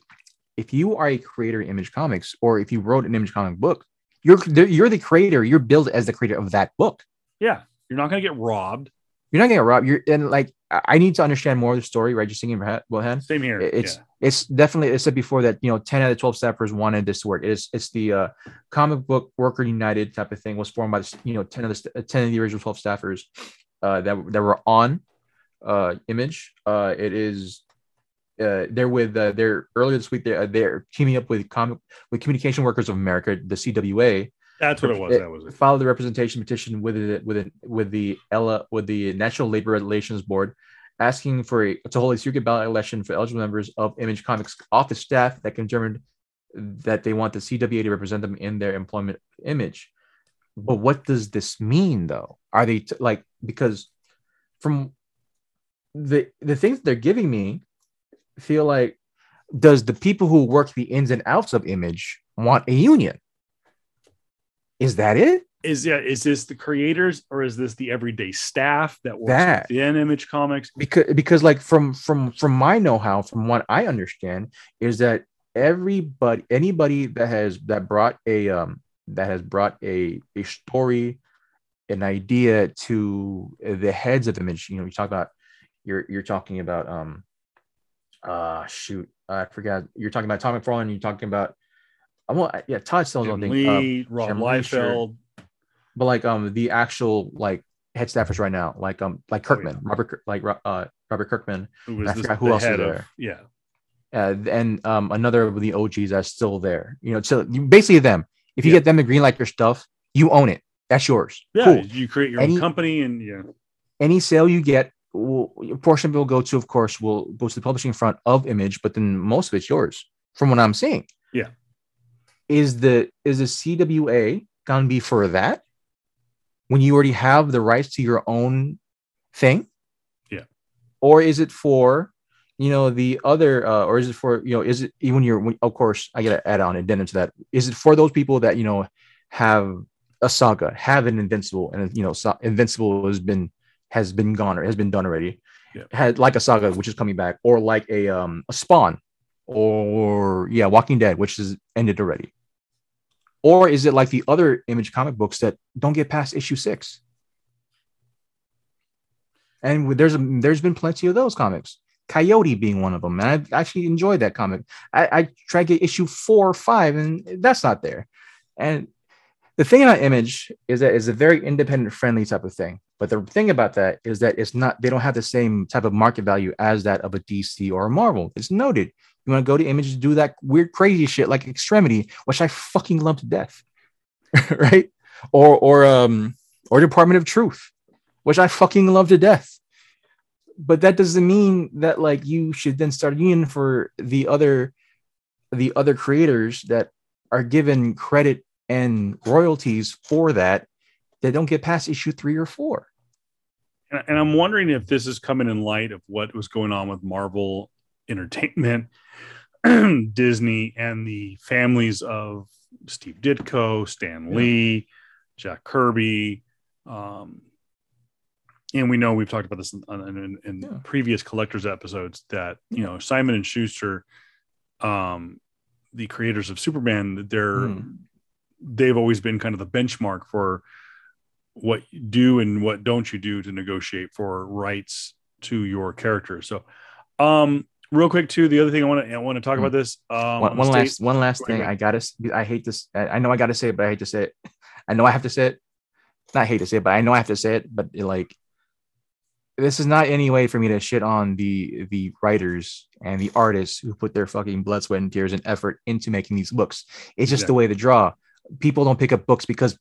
If you are a creator in image comics or if you wrote an image comic book you're you're the creator. You're billed as the creator of that book. Yeah. You're not going to get robbed. You're not getting robbed. You're and like i need to understand more of the story right just thinking about head same here. It's yeah. it's definitely i said before that you know 10 out of 12 staffers wanted this to work. It's it's the uh, comic book worker united type of thing was formed by the you know 10 of the 10 of the original 12 staffers uh, that that were on uh, Image. Uh, it is uh, they're with uh, they're earlier this week they're, uh, they're teaming up with comic with Communication Workers of America, the CWA. That's what it was. That was it. Filed the representation petition with it with it with the Ella with the National Labor Relations Board, asking for a, to hold a secret ballot election for eligible members of Image Comics office staff that can determine that they want the CWA to represent them in their employment image. But what does this mean, though? Are they t- like because from the the things they're giving me feel like does the people who work the ins and outs of image want a union? Is that it? Is yeah is this the creators or is this the everyday staff that works that, within image comics? Because because like from from from my know-how from what i understand is that everybody anybody that has that brought a um that has brought a a story an idea to the heads of image. You know, you talk about you're you're talking about um uh shoot, I forgot. You're talking about Tom McFarlane, you're talking about I want yeah, Todd sells on Lee, um, Rob Liefeld. But like um the actual like head staffers right now, like um like Kirkman, oh, yeah. Robert like uh Robert Kirkman. Who was I forgot who else is there. Of, yeah. Uh, and um another of the OGs that's still there. You know, so basically them. If you yeah. get them to green like your stuff, you own it. That's yours. Yeah, cool. you create your any, own company, and yeah. Any sale you get, will, a portion of it will go to, of course, will go to the publishing front of Image, but then most of it's yours, from what I'm seeing. Yeah. Is the is the CWA gonna be for that? When you already have the rights to your own thing? Yeah. Or is it for you know the other uh, or is it for you know is it even your of course i gotta add on addendum to that is it for those people that you know have a saga, have an invincible, and you know, so, invincible has been has been gone or has been done already. Yeah. Had like a saga which is coming back, or like a um a spawn, or yeah, Walking Dead, which is ended already. Or is it like the other image comic books that don't get past issue six? And there's a, there's been plenty of those comics. Coyote being one of them, and I actually enjoyed that comic. I, I tried to get issue four or five, and that's not there. And the thing about image is that it's a very independent friendly type of thing. But the thing about that is that it's not they don't have the same type of market value as that of a dc or a marvel. It's noted. You want to go to image to do that weird crazy shit like extremity which i fucking love to death right? Or or um or department of truth which i fucking love to death. But that doesn't mean that like you should then start union for the other the other creators that are given credit and royalties for that that don't get past issue three or four. And I'm wondering if this is coming in light of what was going on with Marvel Entertainment, Disney, and the families of Steve Ditko, Stan Lee, Jack Kirby. Um, and we know we've talked about this in, in, in yeah. previous collectors episodes that you know Simon and Schuster, um, the creators of Superman, they're mm they've always been kind of the benchmark for what you do and what don't you do to negotiate for rights to your character. So, um, real quick too, the other thing I want to I want to talk about this. Um, one, one last one last thing. I gotta. I hate this. I know I gotta say it, but I hate to say it. I know I have to say it. Not hate to say it, but I know I have to say it. But it, like, this is not any way for me to shit on the the writers and the artists who put their fucking blood, sweat, and tears and effort into making these books. It's just yeah. the way the draw people don't pick up books because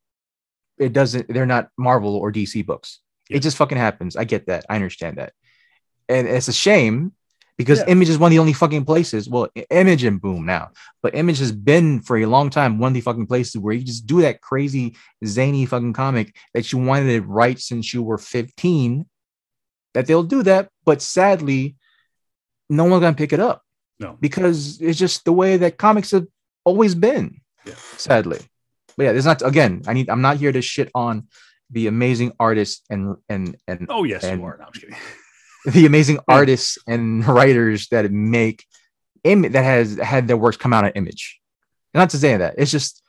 it doesn't they're not Marvel or DC books. Yeah. It just fucking happens. I get that. I understand that. and it's a shame because Yeah. Image is one of the only fucking places. Well, Image and Boom now, but Image has been for a long time one of the fucking places where you just do that crazy zany fucking comic that you wanted to write since you were 15. That they'll do that, but sadly, no one's gonna pick it up. No. because it's just the way that comics have always been. Yeah. Sadly, but yeah, there's not. Again, I need. I'm not here to shit on the amazing artists and and and Oh yes, And- you are. No, I'm just kidding. the amazing artists and writers that make Im- that has had their works come out on image. Not to say that it's just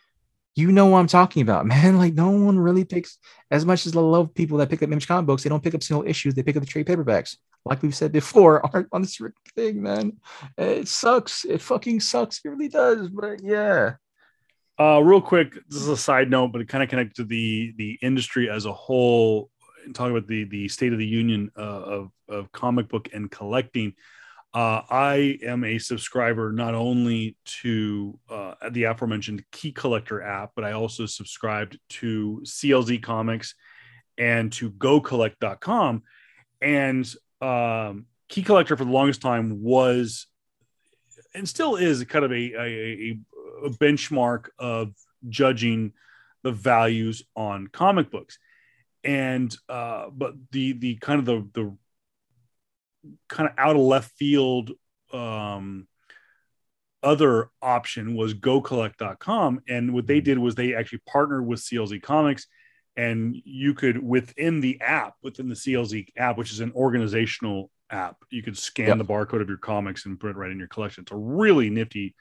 you know what I'm talking about, man. Like no one really picks as much as I love people that pick up image comic books. They don't pick up single issues. They pick up the trade paperbacks, like we've said before on, on this thing, man. It sucks. It fucking sucks. It really does. But yeah, Uh, real quick, this is a side note, but it kind of connects to the the industry as a whole. And talking about the the state of the union uh, of of comic book and collecting. Uh, I am a subscriber not only to uh, the aforementioned Key Collector app, but I also subscribed to CLZ Comics and to GoCollect.com. And um, Key Collector for the longest time was and still is kind of a, a, a, benchmark of judging the values on comic books. And uh but the the kind of the the kind of out of left field um other option was gocollect.com and what they did was they actually partnered with CLZ Comics and you could within the app within the CLZ app which is an organizational app you could scan Yep. the barcode of your comics and put it right in your collection. It's a really nifty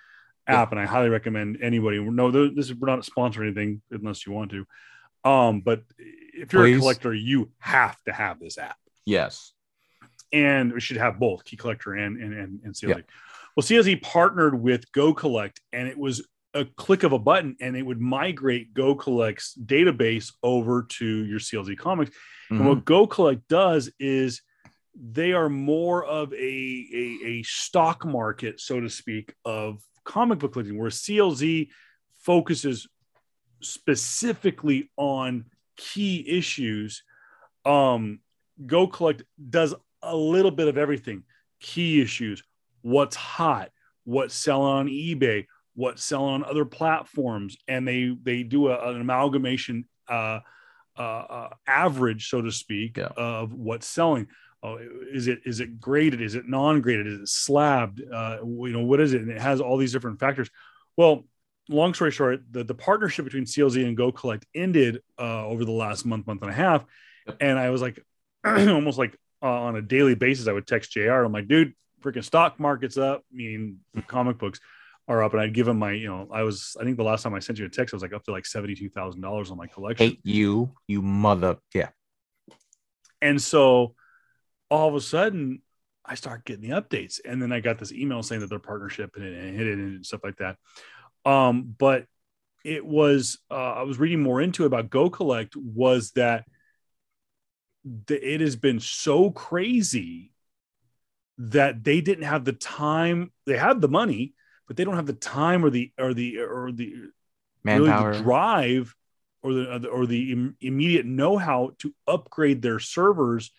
app and I highly recommend anybody no this is we're not sponsoring anything unless you want to um but if you're Please. a collector you have to have this app yes, and we should have both key collector and and and, and CLZ. Yeah. Well, CLZ partnered with Go Collect, and it was a click of a button, and it would migrate Go Collect's database over to your CLZ comics. Mhm. And what Go Collect does is they are more of a, a, a stock market, so to speak, of comic book collecting, where CLZ focuses specifically on key issues. Um, Go Collect does a little bit of everything key issues, what's hot, what's selling on eBay, what's selling on other platforms. And they, they do a, an amalgamation uh, uh, uh, average, so to speak, Yeah. of what's selling. Oh, is it is it graded? Is it non-graded? Is it slabbed? Uh, you know what is it? And it has all these different factors. Well, long story short, the, the partnership between CLZ and Go Collect ended uh, over the last month, month and a half, and I was like, almost like uh, on a daily basis, I would text Jr. I'm like, dude, freaking stock market's up, meaning comic books are up, and I'd give him my, you know, I was, I think the last time I sent you a text, I was like up to like seventy two thousand dollars on my collection. hate you, you mother. Yeah, And so all of a sudden, I start getting the updates. And then I got this email saying that their partnership and it and hit it and stuff like that. Um, but it was, uh, I was reading more into it about Go Collect was that the, it has been so crazy that they didn't have the time. They had the money, but they don't have the time or the, or the, or the, manpower. really the drive or the or the im- immediate know-how to upgrade their servers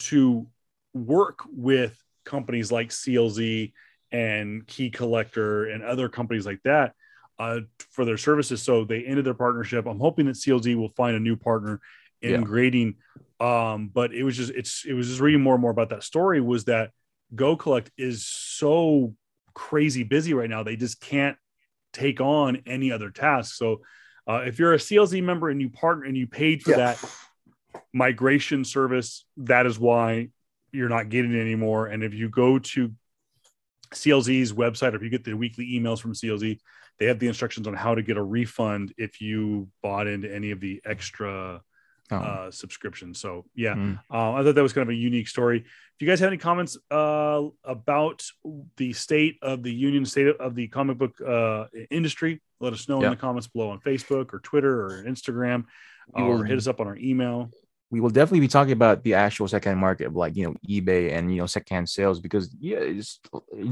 to work with companies like CLZ and Key Collector and other companies like that uh, for their services. So they ended their partnership. I'm hoping that CLZ will find a new partner in Yeah. grading. Um, but it was just it's it was just reading more and more about that story was that Go Collect is so crazy busy right now. They just can't take on any other tasks. So uh, if you're a CLZ member and you partner and you paid for Yeah. that migration service, that is why you're not getting it anymore. And if you go to CLZ's website or if you get the weekly emails from CLZ, they have the instructions on how to get a refund if you bought into any of the extra Oh. uh, subscriptions. So yeah, Mm. uh, I thought that was kind of a unique story. If you guys have any comments uh, about the state of the union, state of the comic book uh, industry, let us know Yeah. in the comments below on Facebook or Twitter or Instagram, or will- hit us up on our email. We will definitely be talking about the actual second market of like you know eBay and you know secondhand sales because yeah, it's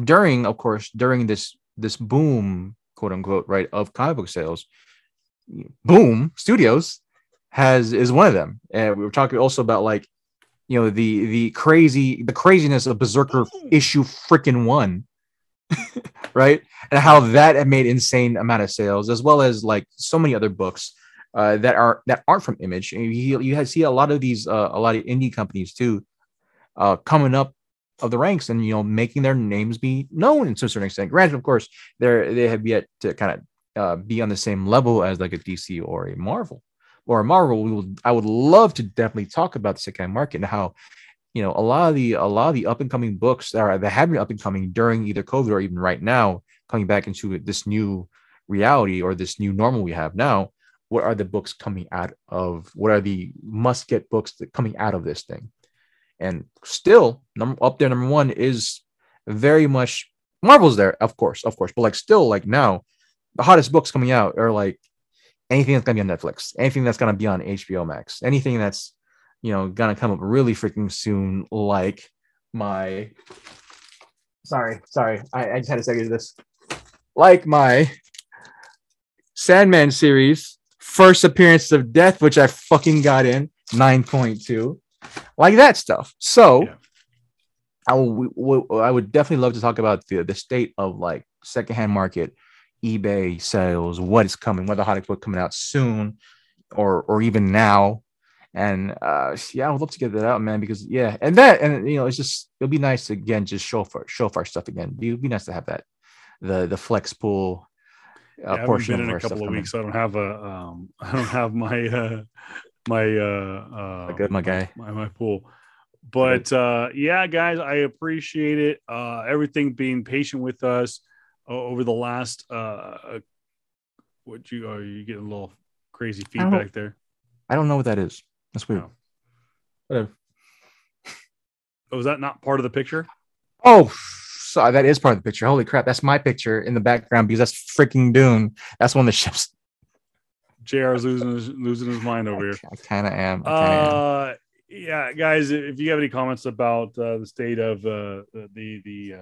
during of course during this this boom quote unquote right of comic book sales, Boom Studios has is one of them, and we were talking also about like you know the the crazy the craziness of BRZRKR mm. issue freaking one, right? And how that had made insane amount of sales, as well as like so many other books uh, that are that aren't from Image. And you you see a lot of these uh, a lot of indie companies too uh, coming up of the ranks and you know making their names be known to a certain extent. Granted, of course, they're they have yet to kind of uh, be on the same level as like a DC or a Marvel. Or a Marvel, we will, I would love to definitely talk about the second market and how you know a lot of the a lot of the up and coming books that are that have been up and coming during either COVID or even right now coming back into this new reality or this new normal we have now. What are the books coming out of? What are the must get books that coming out of this thing? And still, number up there, number one is very much Marvel's there, of course, of course, but like still, like now, the hottest books coming out are like anything that's gonna be on Netflix, anything that's gonna be on HBO Max, anything that's you know gonna come up really freaking soon, like my sorry, sorry, I, I just had to say this. Like my Sandman series, first appearance of death, which I fucking got in 9.2 like that stuff. So yeah. I, w- w- I would definitely love to talk about the, the state of like secondhand market, eBay sales, what is coming, what the hottest book coming out soon, or or even now. And uh, yeah, I would love to get that out, man, because yeah, and that and you know, it's just it'll be nice to again just show for show for our stuff again. It'd be nice to have that the the flex pool uh, yeah, portion been in a couple of weeks. So I don't have a um, I don't have my uh, my uh, uh good my guy. my, my pool. But uh yeah guys i appreciate it. Uh everything being patient with us uh, over the last uh what you are you getting a little crazy feedback I there? I don't know what that is. That's weird. No. whatever. Oh is that not part of the picture? Oh sorry that is part of the picture holy crap that's my picture in the background because that's freaking dune that's one of the ships JR is losing his, losing his mind over here. I kind of am. Uh, am. yeah, guys, if you have any comments about uh, the state of uh, the the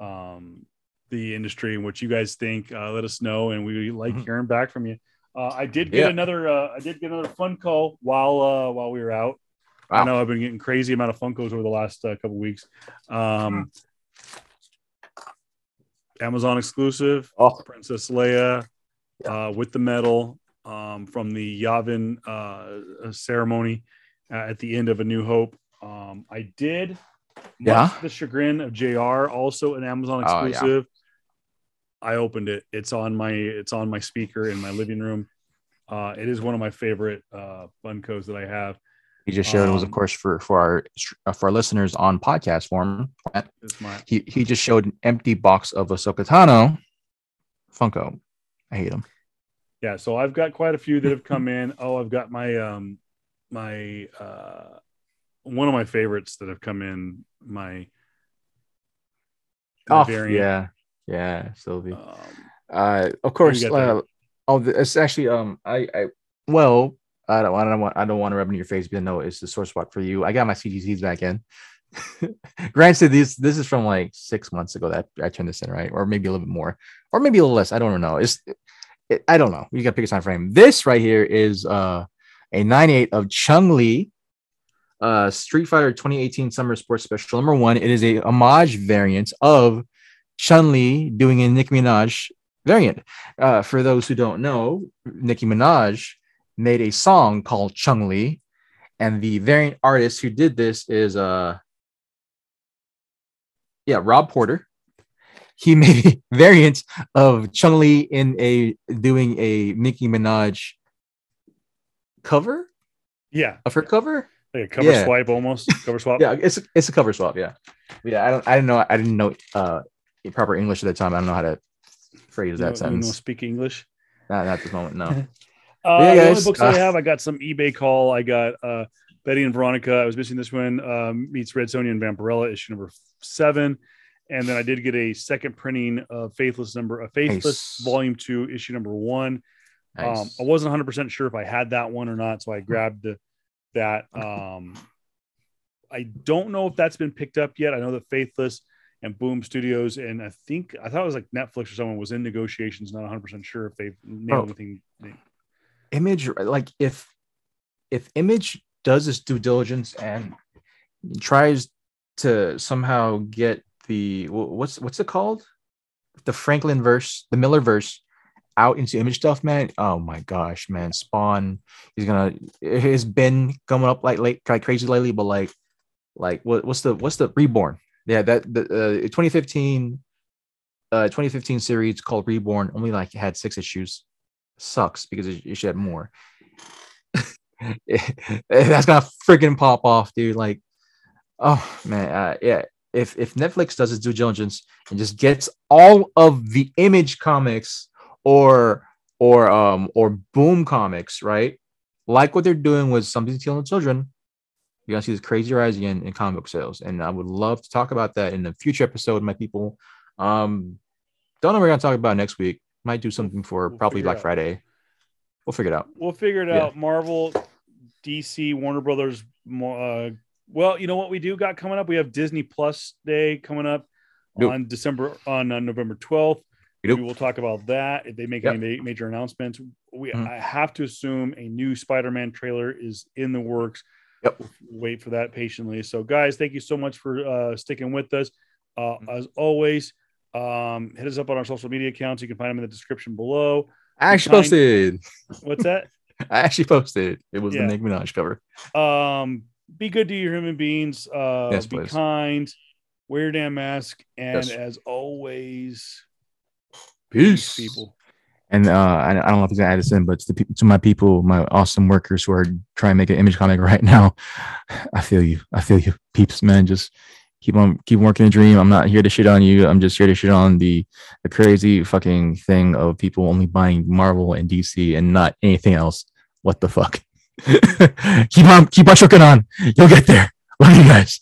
uh, um, the industry and what you guys think, uh, let us know, and we like mm-hmm. hearing back from you. Uh, I did get yeah. another. Uh, I did get another Funko while uh, while we were out. Wow. I know I've been getting crazy amount of Funkos over the last uh, couple weeks. Um, Amazon exclusive, oh. Princess Leia yeah. uh, with the medal um, from the Yavin uh, ceremony uh, at the end of A New Hope. Um, I did. Yeah. The chagrin of Jr. Also an Amazon exclusive. Oh, yeah. I opened it. It's on my it's on my speaker in my living room. Uh, it is one of my favorite uh, Funkos that I have. He just showed um, it was, of course, for for our uh, for our listeners on podcast form. He he just showed an empty box of Ahsoka Tano. Funko. I hate him. Yeah so i've got quite a few that have come in. Oh i've got my um my uh one of my favorites that have come in my oh variant. yeah. Yeah sylvie. Um, uh of course uh, oh it's actually um i i well I don't, I don't want I don't want to rub it in your face, but no, it's the sore spot for you. I got my CGCs back in. Granted, this this is from like six months ago that I turned this in, right? Or maybe a little bit more, or maybe a little less. I don't know. It's it, I don't know. You got to pick a time frame. This right here is uh, a 98 of Chun Li, uh, Street Fighter 2018 Summer Sports Special number one. It is a homage variant of Chun Li doing a Nicki Minaj variant. Uh, for those who don't know, Nicki Minaj made a song called Chun Li, and the variant artist who did this is uh, yeah, Rob Porter he made variants of Chun Li in a doing a Nicki Minaj cover. Yeah, of her cover. Like a cover yeah. swipe almost. Cover swap. yeah, it's it's a cover swap. Yeah, yeah. I don't I didn't know I didn't know uh proper English at the time. I don't know how to phrase that no, sentence. No speak English. Not, not at this moment. No. uh, yeah, the only books uh, I have, I got some eBay call. I got uh Betty and Veronica. I was missing this one. Um, meets Red Sonja and Vampirella issue number seven and then I did get a second printing of Faithless number, a Faithless nice. Volume Two, issue number one. Nice. Um, I wasn't 100 percent sure if I had that one or not, so I grabbed the, that. Um, I don't know if that's been picked up yet. I know that Faithless and Boom Studios, and I think I thought it was like Netflix or someone was in negotiations. Not 100 percent sure if they've nailed oh, anything. Image, like if if Image does its due diligence and tries to somehow get the what's what's it called? The Franklin verse, the Miller verse out into image stuff, man. Oh my gosh, man. Spawn he's gonna it has been coming up like late like crazy lately, but like like what, what's the what's the reborn? Yeah, that the uh, 2015 uh 2015 series called Reborn only like had six issues. Sucks because it, it should have more. That's gonna freaking pop off, dude. Like, oh man, uh, yeah. If if Netflix does its due diligence and just gets all of the image comics or or um or boom comics, right? Like what they're doing with something to kill the children, you're gonna see this crazy rise again in comic book sales. And I would love to talk about that in a future episode, my people. Um, don't know what we're gonna talk about next week. Might do something for We'll probably Black. Friday. We'll figure it out. We'll figure it Yeah. out. Marvel, DC, Warner Brothers. Uh, well, you know what we do got coming up? We have Disney Plus Day coming up Yep. on December on uh, November twelfth. Yep. We will talk about that if they make Yep. any ma- major announcements. We Mhm. I have to assume a new Spider-Man trailer is in the works. Yep. We'll wait for that patiently. So, guys, thank you so much for uh, sticking with us. Uh, Mm-hmm. as always, um, hit us up on our social media accounts. You can find them in the description below. I actually posted. What's that? I actually posted. It was Yeah. the Nick Minaj cover. um be good to your human beings uh Yes, be please. kind wear your damn mask and Yes. as always Peace, people And uh, I, I don't know if he's gonna add this in, but to the people, to my people, my awesome workers who are trying to make an image comic right now, I feel you. I feel you, peeps, man. Just keep on, keep working the dream. I'm not here to shit on you. I'm just here to shit on the the crazy fucking thing of people only buying Marvel and DC and not anything else. What the fuck? keep on, keep on trucking on. You'll get there. Love you guys.